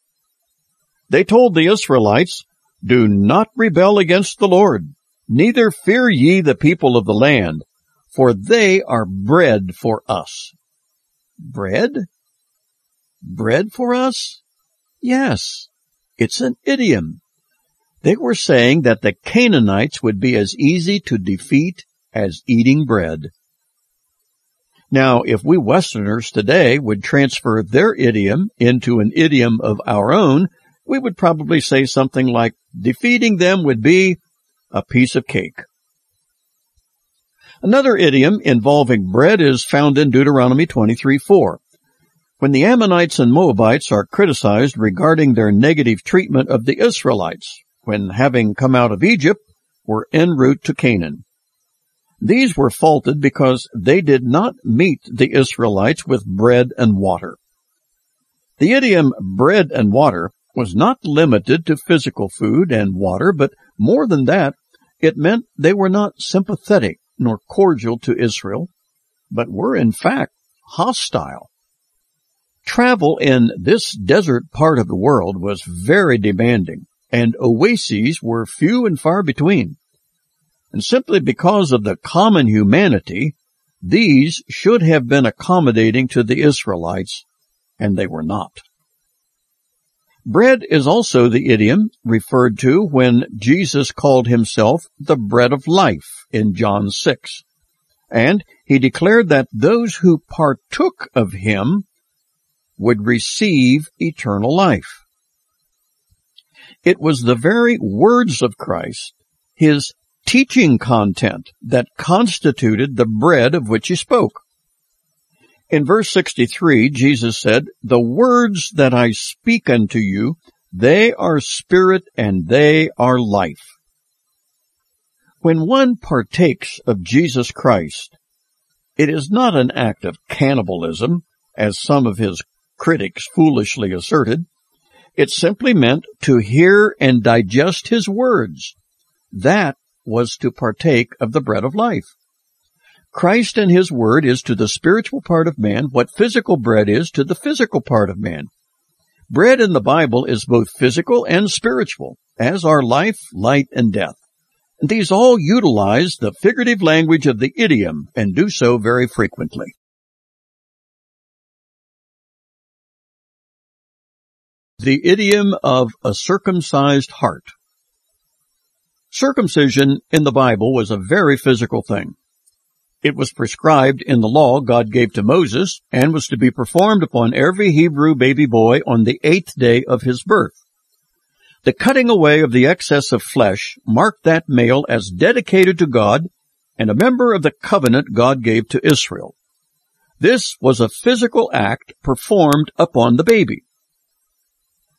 They told the Israelites, do not rebel against the Lord. Neither fear ye the people of the land, for they are bread for us. Bread? Bread for us? Yes, it's an idiom. They were saying that the Canaanites would be as easy to defeat as eating bread. Now, if we Westerners today would transfer their idiom into an idiom of our own, we would probably say something like, defeating them would be a piece of cake. Another idiom involving bread is found in Deuteronomy 23:4. When the Ammonites and Moabites are criticized regarding their negative treatment of the Israelites, when having come out of Egypt, were en route to Canaan. These were faulted because they did not meet the Israelites with bread and water. The idiom bread and water was not limited to physical food and water, but more than that, it meant they were not sympathetic nor cordial to Israel, but were in fact hostile. Travel in this desert part of the world was very demanding, and oases were few and far between. And simply because of the common humanity, these should have been accommodating to the Israelites, and they were not. Bread is also the idiom referred to when Jesus called himself the bread of life in John 6. And he declared that those who partook of him would receive eternal life. It was the very words of Christ, his teaching content, that constituted the bread of which he spoke. In verse 63, Jesus said, The words that I speak unto you, they are spirit and they are life. When one partakes of Jesus Christ, it is not an act of cannibalism, as some of his critics foolishly asserted. It simply meant to hear and digest his words. That was to partake of the bread of life. Christ and His Word is to the spiritual part of man what physical bread is to the physical part of man. Bread in the Bible is both physical and spiritual, as are life, light, and death. These all utilize the figurative language of the idiom and do so very frequently. The idiom of a circumcised heart. Circumcision in the Bible was a very physical thing. It was prescribed in the law God gave to Moses and was to be performed upon every Hebrew baby boy on the eighth day of his birth. The cutting away of the excess of flesh marked that male as dedicated to God and a member of the covenant God gave to Israel. This was a physical act performed upon the baby.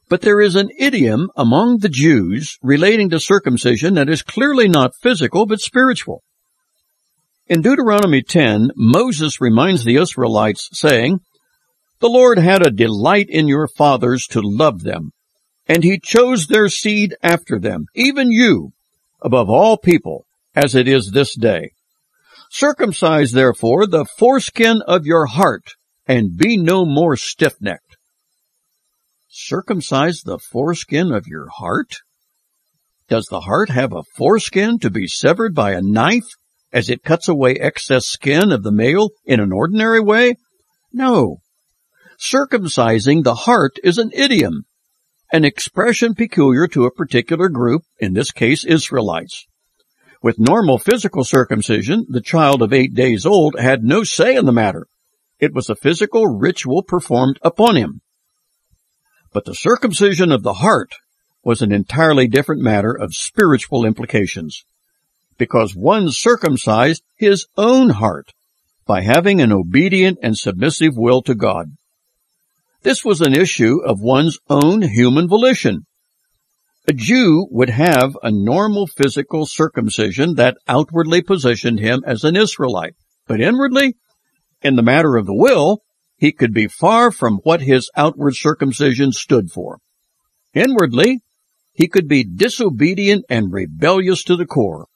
But there is an idiom among the Jews relating to circumcision that is clearly not physical but spiritual. In Deuteronomy 10, Moses reminds the Israelites, saying, The Lord had a delight in your fathers to love them, and he chose their seed after them, even you, above all people, as it is this day. Circumcise therefore the foreskin of your heart, and be no more stiff-necked. Circumcise the foreskin of your heart? Does the heart have a foreskin to be severed by a knife as it cuts away excess skin of the male in an ordinary way? No. Circumcising the heart is an idiom, an expression peculiar to a particular group, in this case Israelites. With normal physical circumcision, the child of eight days old had no say in the matter. It was a physical ritual performed upon him. But the circumcision of the heart was an entirely different matter of spiritual implications because one circumcised his own heart by having an obedient and submissive will to God. This was an issue of one's own human volition. A Jew would have a normal physical circumcision that outwardly positioned him as an Israelite, but inwardly, in the matter of the will, he could be far from what his outward circumcision stood for. Inwardly, he could be disobedient and rebellious to the core.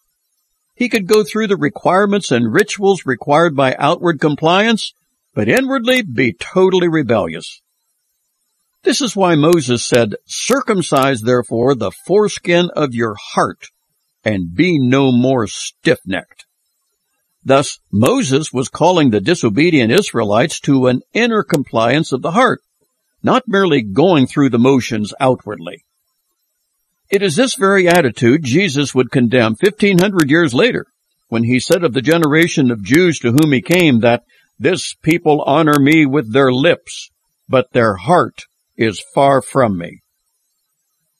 He could go through the requirements and rituals required by outward compliance, but inwardly be totally rebellious. This is why Moses said, Circumcise therefore the foreskin of your heart, and be no more stiff-necked. Thus, Moses was calling the disobedient Israelites to an inner compliance of the heart, not merely going through the motions outwardly. It is this very attitude Jesus would condemn 1500 years later when he said of the generation of Jews to whom he came that this people honor me with their lips, but their heart is far from me.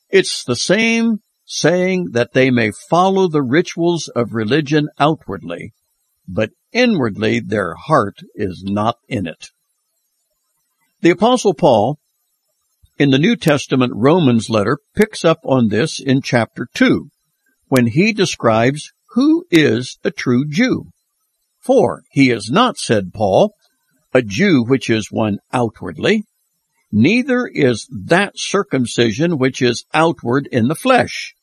It's the same saying that they may follow the rituals of religion outwardly, but inwardly their heart is not in it. The apostle Paul in the New Testament Romans letter picks up on this in chapter 2 when he describes who is a true Jew. For he is not, said Paul, a Jew which is one outwardly, neither is that circumcision which is outward in the flesh,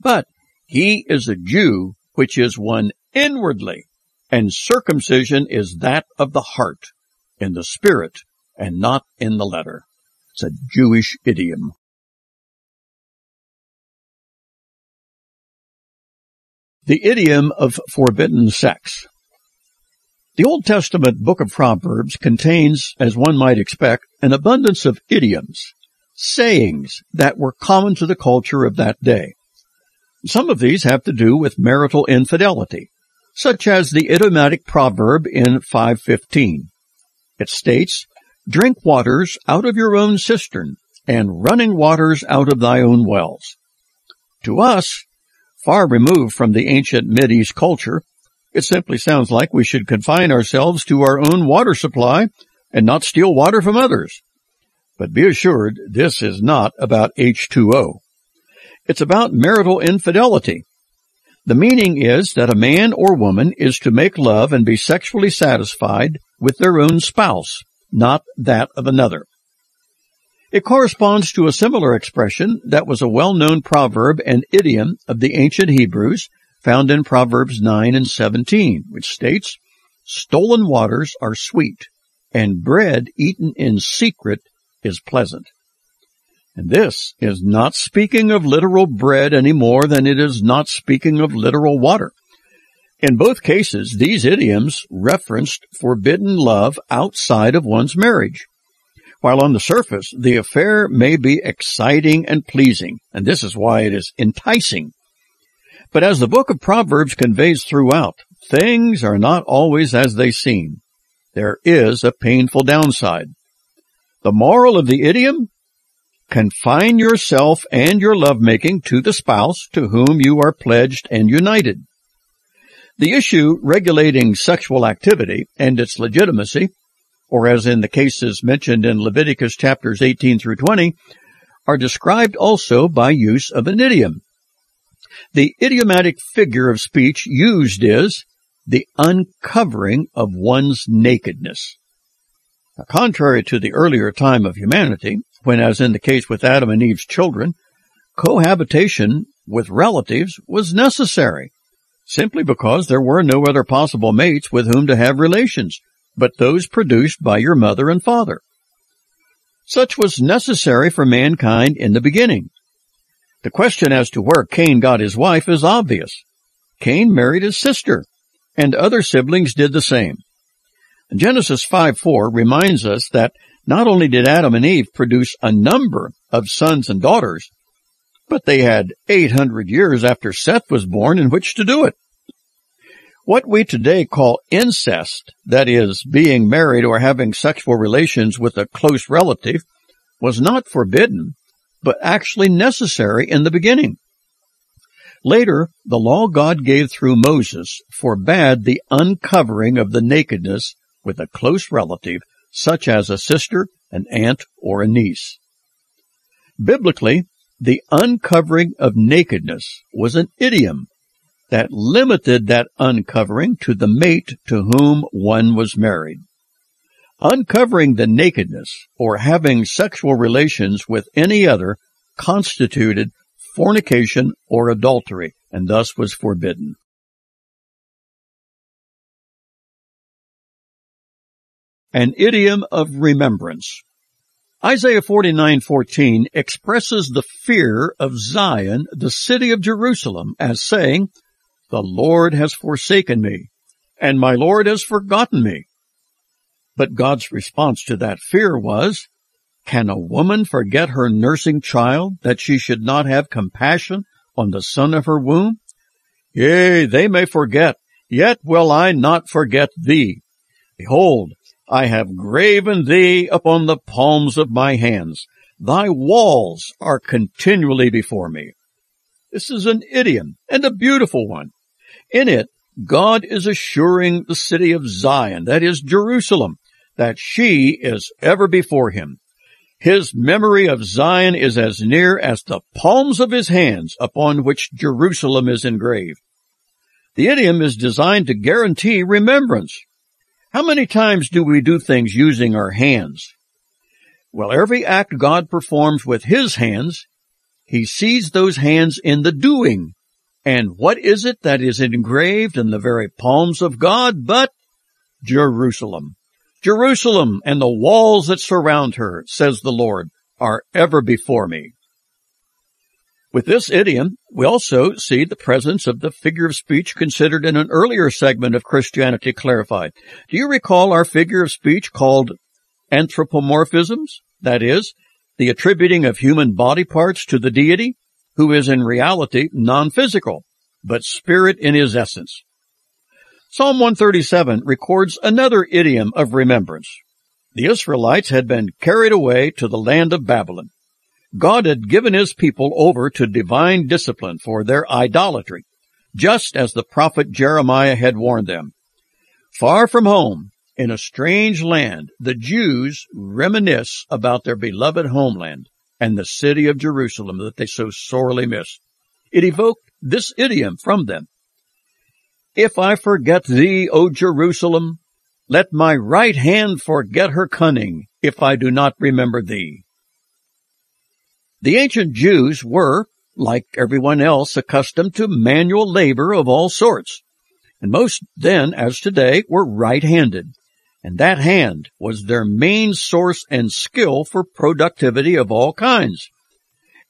but he is a Jew which is one inwardly, and circumcision is that of the heart, in the spirit, and not in the letter. It's a Jewish idiom. The idiom of forbidden sex. The Old Testament book of Proverbs contains, as one might expect, an abundance of idioms, sayings that were common to the culture of that day. Some of these have to do with marital infidelity, such as the idiomatic proverb in 515. It states, Drink waters out of your own cistern, and running waters out of thy own wells. To us, far removed from the ancient Mideast culture, it simply sounds like we should confine ourselves to our own water supply and not steal water from others. But be assured, this is not about H2O. It's about marital infidelity. The meaning is that a man or woman is to make love and be sexually satisfied with their own spouse not that of another. It corresponds to a similar expression that was a well-known proverb and idiom of the ancient Hebrews found in Proverbs 9 and 17, which states, Stolen waters are sweet, and bread eaten in secret is pleasant. And this is not speaking of literal bread any more than it is not speaking of literal water. In both cases, these idioms referenced forbidden love outside of one's marriage. While on the surface, the affair may be exciting and pleasing, and this is why it is enticing. But as the book of Proverbs conveys throughout, things are not always as they seem. There is a painful downside. The moral of the idiom? Confine yourself and your lovemaking to the spouse to whom you are pledged and united. The issue regulating sexual activity and its legitimacy, or as in the cases mentioned in Leviticus chapters 18 through 20, are described also by use of an idiom. The idiomatic figure of speech used is the uncovering of one's nakedness. Now, contrary to the earlier time of humanity, when as in the case with Adam and Eve's children, cohabitation with relatives was necessary simply because there were no other possible mates with whom to have relations, but those produced by your mother and father. Such was necessary for mankind in the beginning. The question as to where Cain got his wife is obvious. Cain married his sister, and other siblings did the same. Genesis 5:4 reminds us that not only did Adam and Eve produce a number of sons and daughters, but they had 800 years after Seth was born in which to do it. What we today call incest, that is, being married or having sexual relations with a close relative, was not forbidden, but actually necessary in the beginning. Later, the law God gave through Moses forbade the uncovering of the nakedness with a close relative, such as a sister, an aunt, or a niece. Biblically, the uncovering of nakedness was an idiom that limited that uncovering to the mate to whom one was married. Uncovering the nakedness or having sexual relations with any other constituted fornication or adultery and thus was forbidden. An idiom of remembrance. Isaiah 49:14 expresses the fear of Zion, the city of Jerusalem, as saying, "The Lord has forsaken me, and my Lord has forgotten me." But God's response to that fear was, "Can a woman forget her nursing child that she should not have compassion on the son of her womb? Yea, they may forget, yet will I not forget thee. Behold, I have graven thee upon the palms of my hands. Thy walls are continually before me. This is an idiom and a beautiful one. In it, God is assuring the city of Zion, that is Jerusalem, that she is ever before him. His memory of Zion is as near as the palms of his hands upon which Jerusalem is engraved. The idiom is designed to guarantee remembrance. How many times do we do things using our hands? Well, every act God performs with his hands, he sees those hands in the doing. And what is it that is engraved in the very palms of God but Jerusalem? Jerusalem and the walls that surround her, says the Lord, are ever before me. With this idiom, we also see the presence of the figure of speech considered in an earlier segment of Christianity Clarified. Do you recall our figure of speech called anthropomorphisms? That is, the attributing of human body parts to the deity, who is in reality non-physical, but spirit in his essence. Psalm 137 records another idiom of remembrance. The Israelites had been carried away to the land of Babylon. God had given his people over to divine discipline for their idolatry, just as the prophet Jeremiah had warned them. Far from home, in a strange land, the Jews reminisce about their beloved homeland and the city of Jerusalem that they so sorely miss. It evoked this idiom from them. If I forget thee, O Jerusalem, let my right hand forget her cunning, if I do not remember thee. The ancient Jews were, like everyone else, accustomed to manual labor of all sorts, and most then, as today, were right-handed, and that hand was their main source and skill for productivity of all kinds.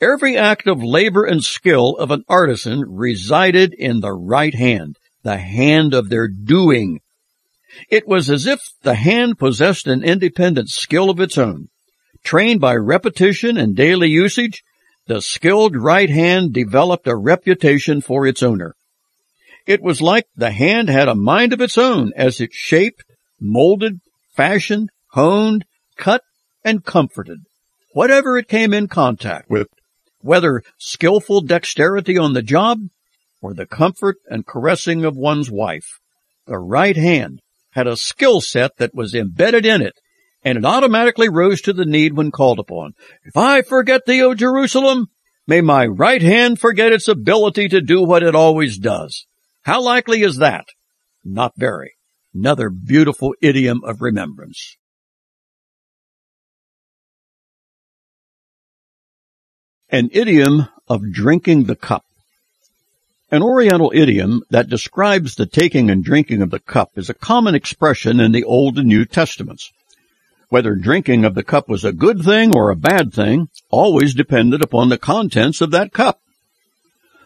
Every act of labor and skill of an artisan resided in the right hand, the hand of their doing. It was as if the hand possessed an independent skill of its own. Trained by repetition and daily usage, the skilled right hand developed a reputation for its owner. It was like the hand had a mind of its own as it shaped, molded, fashioned, honed, cut, and comforted whatever it came in contact with, whether skillful dexterity on the job or the comfort and caressing of one's wife. The right hand had a skill set that was embedded in it, and it automatically rose to the need when called upon. If I forget thee, O Jerusalem, may my right hand forget its ability to do what it always does. How likely is that? Not very. Another beautiful idiom of remembrance. An idiom of drinking the cup. An Oriental idiom that describes the taking and drinking of the cup is a common expression in the Old and New Testaments. Whether drinking of the cup was a good thing or a bad thing always depended upon the contents of that cup.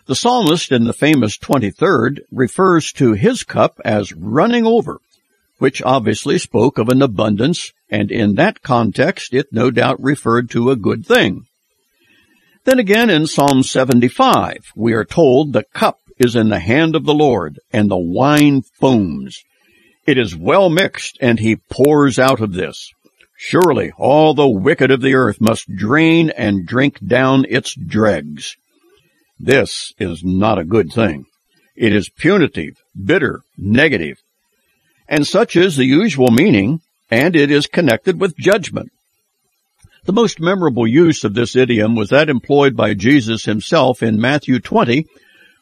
The psalmist in the famous 23rd refers to his cup as running over, which obviously spoke of an abundance, and in that context it no doubt referred to a good thing. Then again in Psalm 75, we are told the cup is in the hand of the Lord, and the wine foams. It is well mixed, and he pours out of this. Surely all the wicked of the earth must drain and drink down its dregs. This is not a good thing. It is punitive, bitter, negative. And such is the usual meaning, and it is connected with judgment. The most memorable use of this idiom was that employed by Jesus himself in Matthew 20,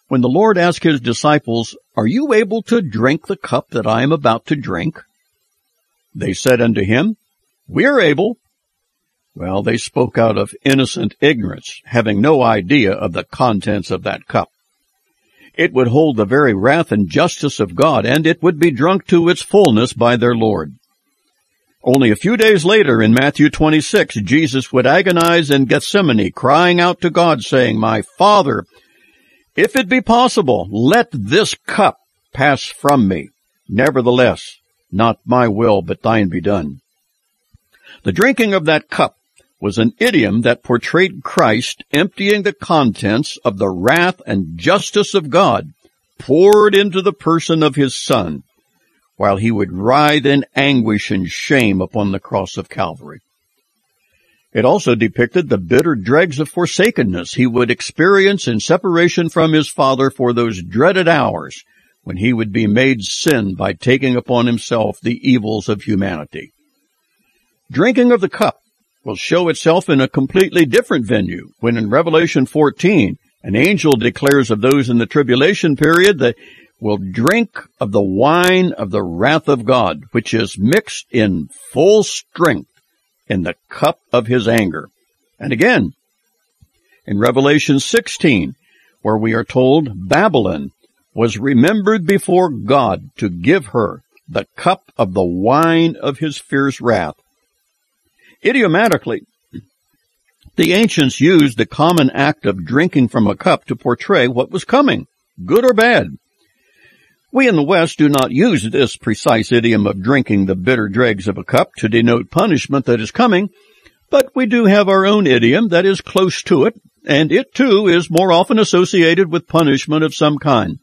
when the Lord asked his disciples, Are you able to drink the cup that I am about to drink? They said unto him, We are able. Well, they spoke out of innocent ignorance, having no idea of the contents of that cup. It would hold the very wrath and justice of God, and it would be drunk to its fullness by their Lord. Only a few days later in Matthew 26, Jesus would agonize in Gethsemane, crying out to God, saying, My Father, if it be possible, let this cup pass from me. Nevertheless, not my will, but thine be done. The drinking of that cup was an idiom that portrayed Christ emptying the contents of the wrath and justice of God poured into the person of his Son while he would writhe in anguish and shame upon the cross of Calvary. It also depicted the bitter dregs of forsakenness he would experience in separation from his Father for those dreaded hours when he would be made sin by taking upon himself the evils of humanity. Drinking of the cup will show itself in a completely different venue when in Revelation 14, an angel declares of those in the tribulation period that will drink of the wine of the wrath of God, which is mixed in full strength in the cup of his anger. And again, in Revelation 16, where we are told Babylon was remembered before God to give her the cup of the wine of his fierce wrath. Idiomatically, the ancients used the common act of drinking from a cup to portray what was coming, good or bad. We in the West do not use this precise idiom of drinking the bitter dregs of a cup to denote punishment that is coming, but we do have our own idiom that is close to it, and it too is more often associated with punishment of some kind.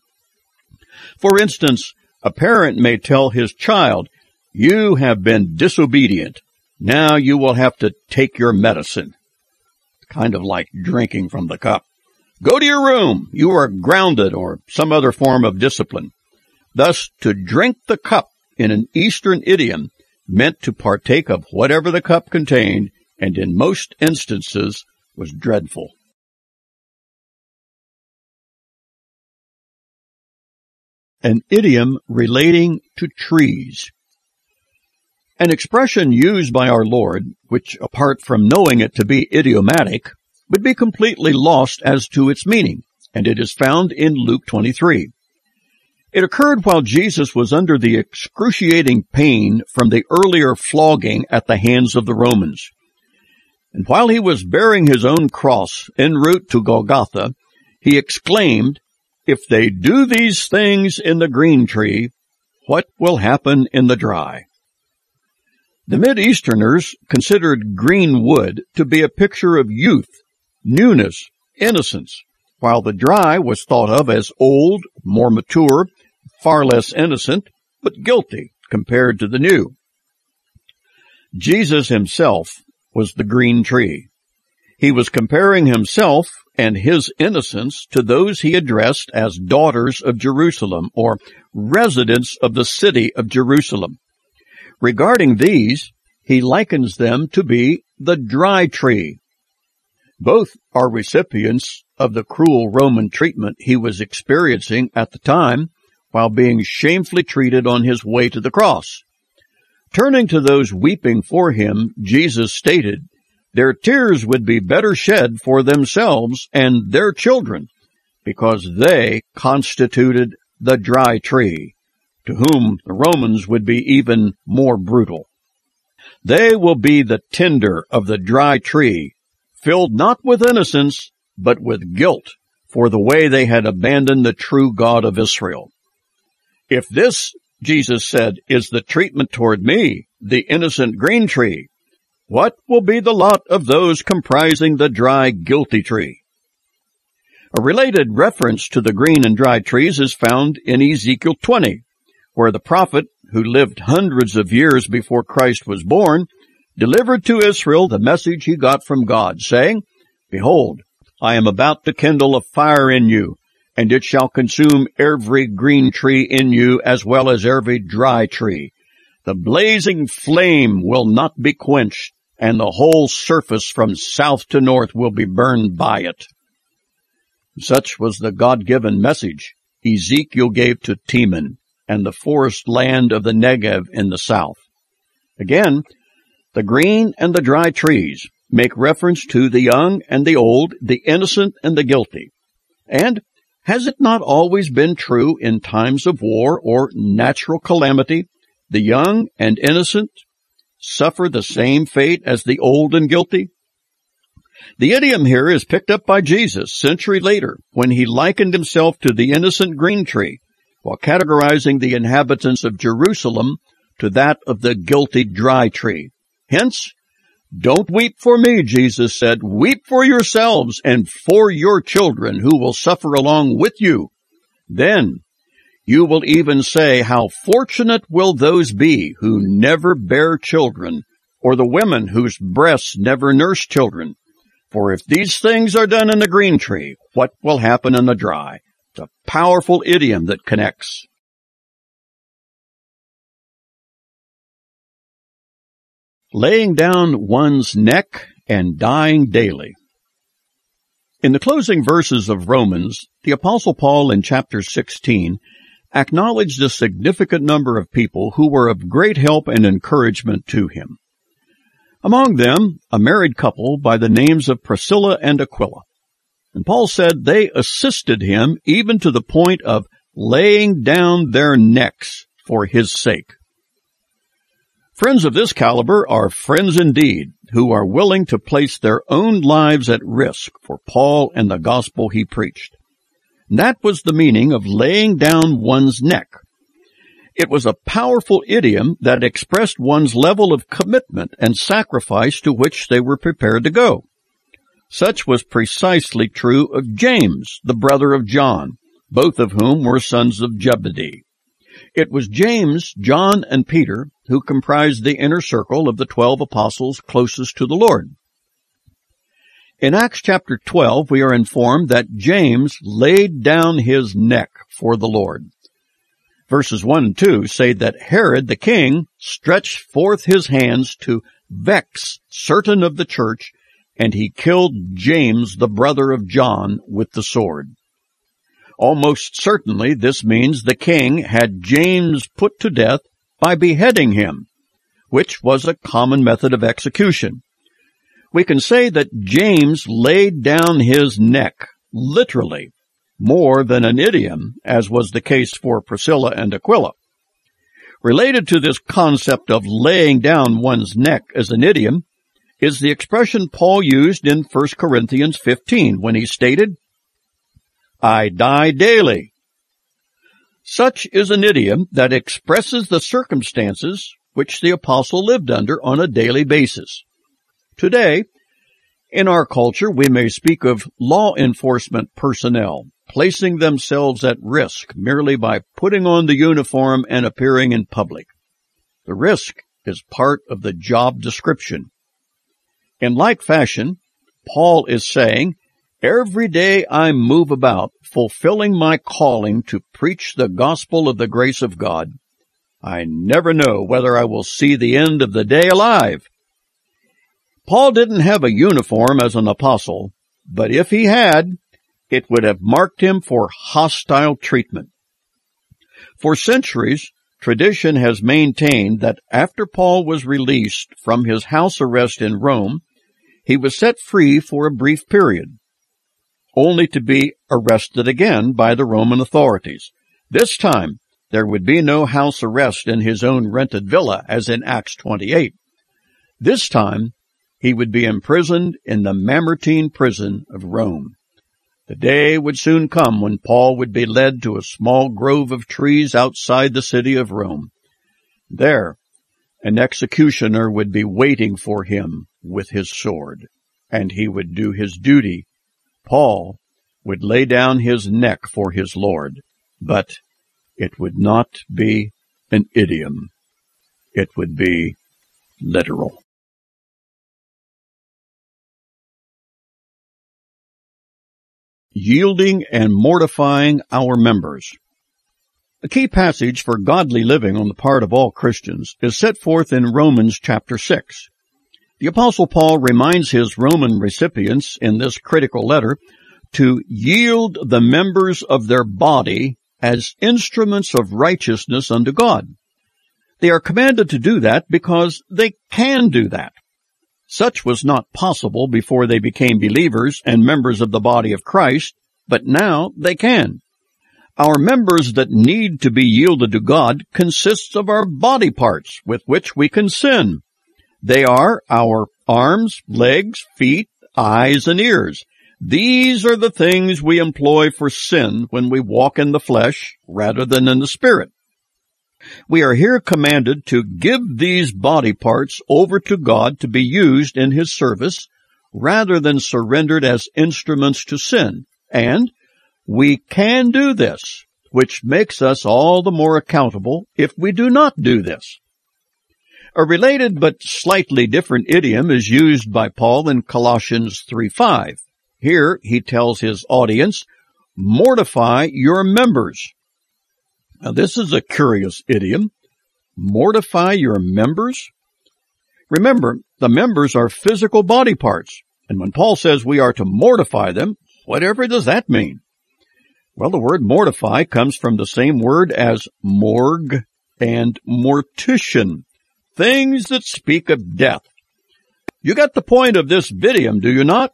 For instance, a parent may tell his child, you have been disobedient. Now you will have to take your medicine. Kind of like drinking from the cup. Go to your room. You are grounded or some other form of discipline. Thus, to drink the cup in an Eastern idiom meant to partake of whatever the cup contained, and in most instances was dreadful. An idiom relating to trees. An expression used by our Lord, which apart from knowing it to be idiomatic, would be completely lost as to its meaning, and it is found in Luke 23. It occurred while Jesus was under the excruciating pain from the earlier flogging at the hands of the Romans. And while he was bearing his own cross en route to Golgotha, he exclaimed, If they do these things in the green tree, what will happen in the dry? The Mid-Easterners considered green wood to be a picture of youth, newness, innocence, while the dry was thought of as old, more mature, far less innocent, but guilty compared to the new. Jesus himself was the green tree. He was comparing himself and his innocence to those he addressed as daughters of Jerusalem or residents of the city of Jerusalem. Regarding these, he likens them to be the dry tree. Both are recipients of the cruel Roman treatment he was experiencing at the time while being shamefully treated on his way to the cross. Turning to those weeping for him, Jesus stated, their tears would be better shed for themselves and their children, because they constituted the dry tree, to whom the Romans would be even more brutal. They will be the tinder of the dry tree, filled not with innocence, but with guilt for the way they had abandoned the true God of Israel. If this, Jesus said, is the treatment toward me, the innocent green tree, what will be the lot of those comprising the dry, guilty tree? A related reference to the green and dry trees is found in Ezekiel 20, where the prophet, who lived hundreds of years before Christ was born, delivered to Israel the message he got from God, saying, Behold, I am about to kindle a fire in you, and it shall consume every green tree in you as well as every dry tree. The blazing flame will not be quenched, and the whole surface from south to north will be burned by it. Such was the God-given message Ezekiel gave to Teman and the forest land of the Negev in the south. Again, the green and the dry trees make reference to the young and the old, the innocent and the guilty. And has it not always been true in times of war or natural calamity? The young and innocent suffer the same fate as the old and guilty? The idiom here is picked up by Jesus century later when he likened himself to the innocent green tree while categorizing the inhabitants of Jerusalem to that of the guilty dry tree. Hence, don't weep for me, Jesus said. Weep for yourselves and for your children who will suffer along with you. Then you will even say, how fortunate will those be who never bear children, or the women whose breasts never nurse children. For if these things are done in the green tree, what will happen in the dry? It's a powerful idiom that connects. Laying down one's neck and dying daily. In the closing verses of Romans, the Apostle Paul in chapter 16 acknowledged a significant number of people who were of great help and encouragement to him. Among them, a married couple by the names of Priscilla and Aquila. And Paul said they assisted him even to the point of laying down their necks for his sake. Friends of this caliber are friends indeed, who are willing to place their own lives at risk for Paul and the gospel he preached. That was the meaning of laying down one's neck. It was a powerful idiom that expressed one's level of commitment and sacrifice to which they were prepared to go. Such was precisely true of James, the brother of John, both of whom were sons of Zebedee. It was James, John, and Peter who comprised the inner circle of the twelve apostles closest to the Lord. In Acts chapter 12, we are informed that James laid down his neck for the Lord. Verses 1 and 2 say that Herod the king stretched forth his hands to vex certain of the church, and he killed James, the brother of John, with the sword. Almost certainly this means the king had James put to death by beheading him, which was a common method of execution. We can say that James laid down his neck, literally, more than an idiom, as was the case for Priscilla and Aquila. Related to this concept of laying down one's neck as an idiom is the expression Paul used in 1 Corinthians 15 when he stated, I die daily. Such is an idiom that expresses the circumstances which the apostle lived under on a daily basis. Today, in our culture, we may speak of law enforcement personnel placing themselves at risk merely by putting on the uniform and appearing in public. The risk is part of the job description. In like fashion, Paul is saying, Every day I move about, fulfilling my calling to preach the gospel of the grace of God. I never know whether I will see the end of the day alive. Paul didn't have a uniform as an apostle, but if he had, it would have marked him for hostile treatment. For centuries, tradition has maintained that after Paul was released from his house arrest in Rome, he was set free for a brief period, only to be arrested again by the Roman authorities. This time, there would be no house arrest in his own rented villa as in Acts 28. This time, he would be imprisoned in the Mamertine prison of Rome. The day would soon come when Paul would be led to a small grove of trees outside the city of Rome. There, an executioner would be waiting for him with his sword, and he would do his duty. Paul would lay down his neck for his Lord, but it would not be an idiom. It would be literal. yielding and mortifying our members. A key passage for godly living on the part of all Christians is set forth in Romans chapter 6. The apostle Paul reminds his Roman recipients in this critical letter to yield the members of their body as instruments of righteousness unto God. They are commanded to do that because they can do that. Such was not possible before they became believers and members of the body of Christ, but now they can. Our members that need to be yielded to God consists of our body parts with which we can sin. They are our arms, legs, feet, eyes, and ears. These are the things we employ for sin when we walk in the flesh rather than in the spirit. We are here commanded to give these body parts over to God to be used in His service rather than surrendered as instruments to sin. And we can do this, which makes us all the more accountable if we do not do this. A related but slightly different idiom is used by Paul in Colossians 3:5. Here he tells his audience, mortify your members now, this is a curious idiom. Mortify your members? Remember, the members are physical body parts, and when Paul says we are to mortify them, whatever does that mean? Well, the word mortify comes from the same word as morgue and mortician, things that speak of death. You get the point of this idiom, do you not?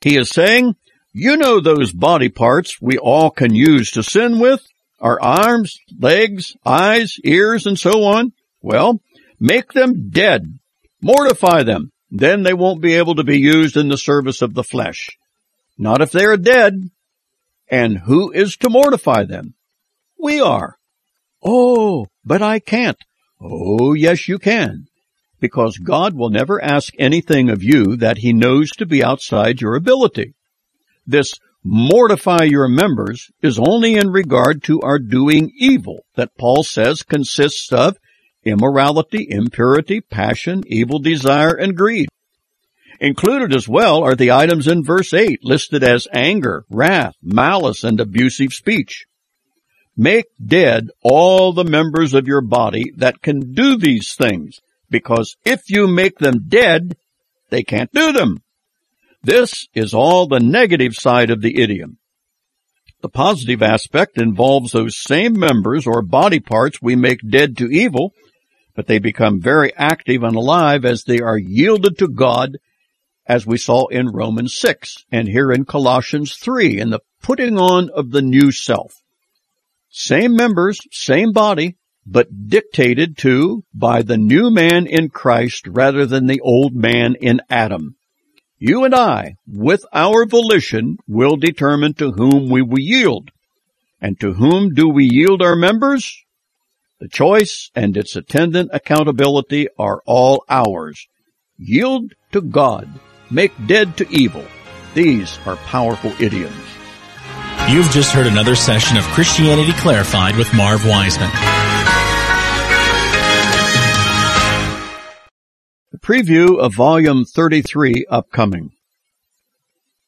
He is saying, you know those body parts we all can use to sin with? Our arms, legs, eyes, ears, and so on? Well, make them dead. Mortify them. Then they won't be able to be used in the service of the flesh. Not if they are dead. And who is to mortify them? We are. Oh, but I can't. Oh, yes, you can. Because God will never ask anything of you that he knows to be outside your ability. This mortify your members is only in regard to our doing evil that Paul says consists of immorality, impurity, passion, evil desire, and greed. Included as well are the items in verse 8 listed as anger, wrath, malice, and abusive speech. Make dead all the members of your body that can do these things, because if you make them dead, they can't do them. This is all the negative side of the idiom. The positive aspect involves those same members or body parts we make dead to evil, but they become very active and alive as they are yielded to God, as we saw in Romans 6 and here in Colossians 3 in the putting on of the new self. Same members, same body, but dictated to by the new man in Christ rather than the old man in Adam. You and I, with our volition, will determine to whom we will yield. And to whom do we yield our members? The choice and its attendant accountability are all ours. Yield to God. Make dead to evil. These are powerful idioms. You've just heard another session of Christianity Clarified with Marv Wiseman. Preview of volume 33 upcoming.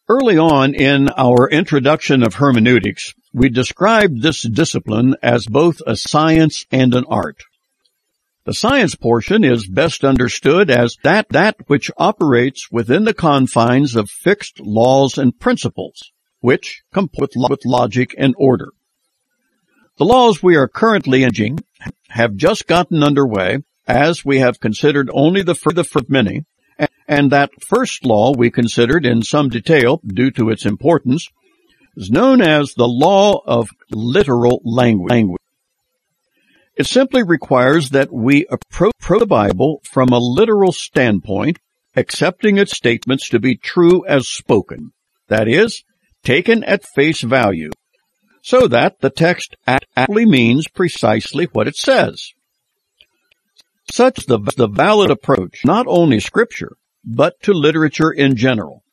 Early on in our introduction of hermeneutics, we described this discipline as both a science and an art. The science portion is best understood as that, that which operates within the confines of fixed laws and principles, which comport with logic and order. The laws we are currently engaging have just gotten underway as we have considered only the first of many, and that first law we considered in some detail due to its importance is known as the law of literal language. It simply requires that we approach the Bible from a literal standpoint, accepting its statements to be true as spoken. That is, taken at face value, so that the text aptly means precisely what it says. Such the, the valid approach, not only scripture, but to literature in general.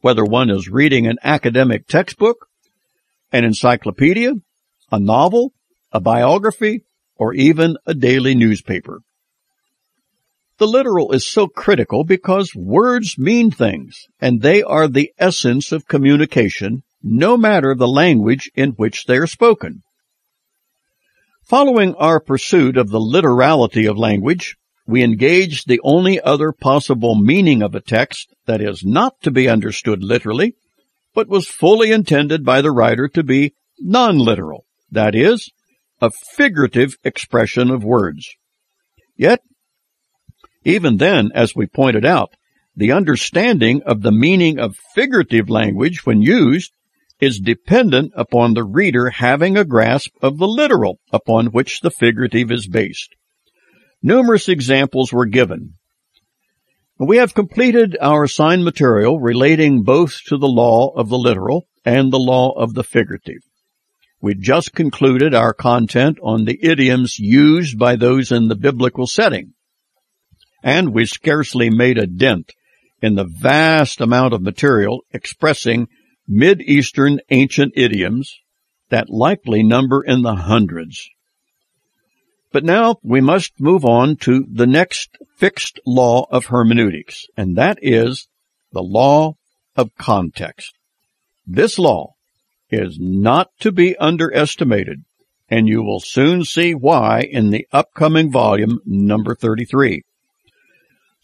Whether one is reading an academic textbook, an encyclopedia, a novel, a biography, or even a daily newspaper. The literal is so critical because words mean things, and they are the essence of communication, no matter the language in which they are spoken. Following our pursuit of the literality of language, we engaged the only other possible meaning of a text that is not to be understood literally, but was fully intended by the writer to be non-literal, that is, a figurative expression of words. Yet, even then, as we pointed out, the understanding of the meaning of figurative language when used is dependent upon the reader having a grasp of the literal upon which the figurative is based. Numerous examples were given. We have completed our assigned material relating both to the law of the literal and the law of the figurative. We just concluded our content on the idioms used by those in the biblical setting. And we scarcely made a dent in the vast amount of material expressing Mid-Eastern ancient idioms that likely number in the hundreds. But now we must move on to the next fixed law of hermeneutics, and that is the law of context. This law is not to be underestimated, and you will soon see why in the upcoming volume number 33.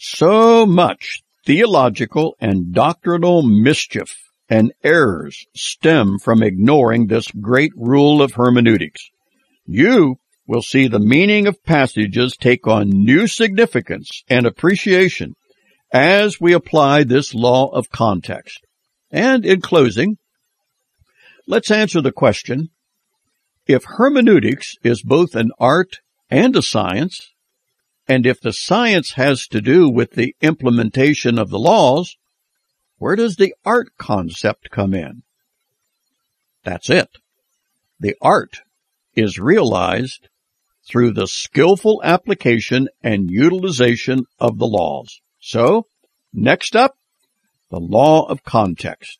So much theological and doctrinal mischief and errors stem from ignoring this great rule of hermeneutics. You will see the meaning of passages take on new significance and appreciation as we apply this law of context. And in closing, let's answer the question, if hermeneutics is both an art and a science, and if the science has to do with the implementation of the laws, where does the art concept come in? That's it. The art is realized through the skillful application and utilization of the laws. So, next up, the law of context.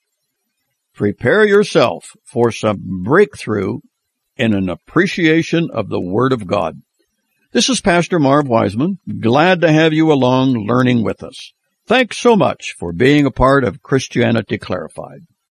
Prepare yourself for some breakthrough in an appreciation of the Word of God. This is Pastor Marv Wiseman. Glad to have you along learning with us. Thanks so much for being a part of Christianity Clarified.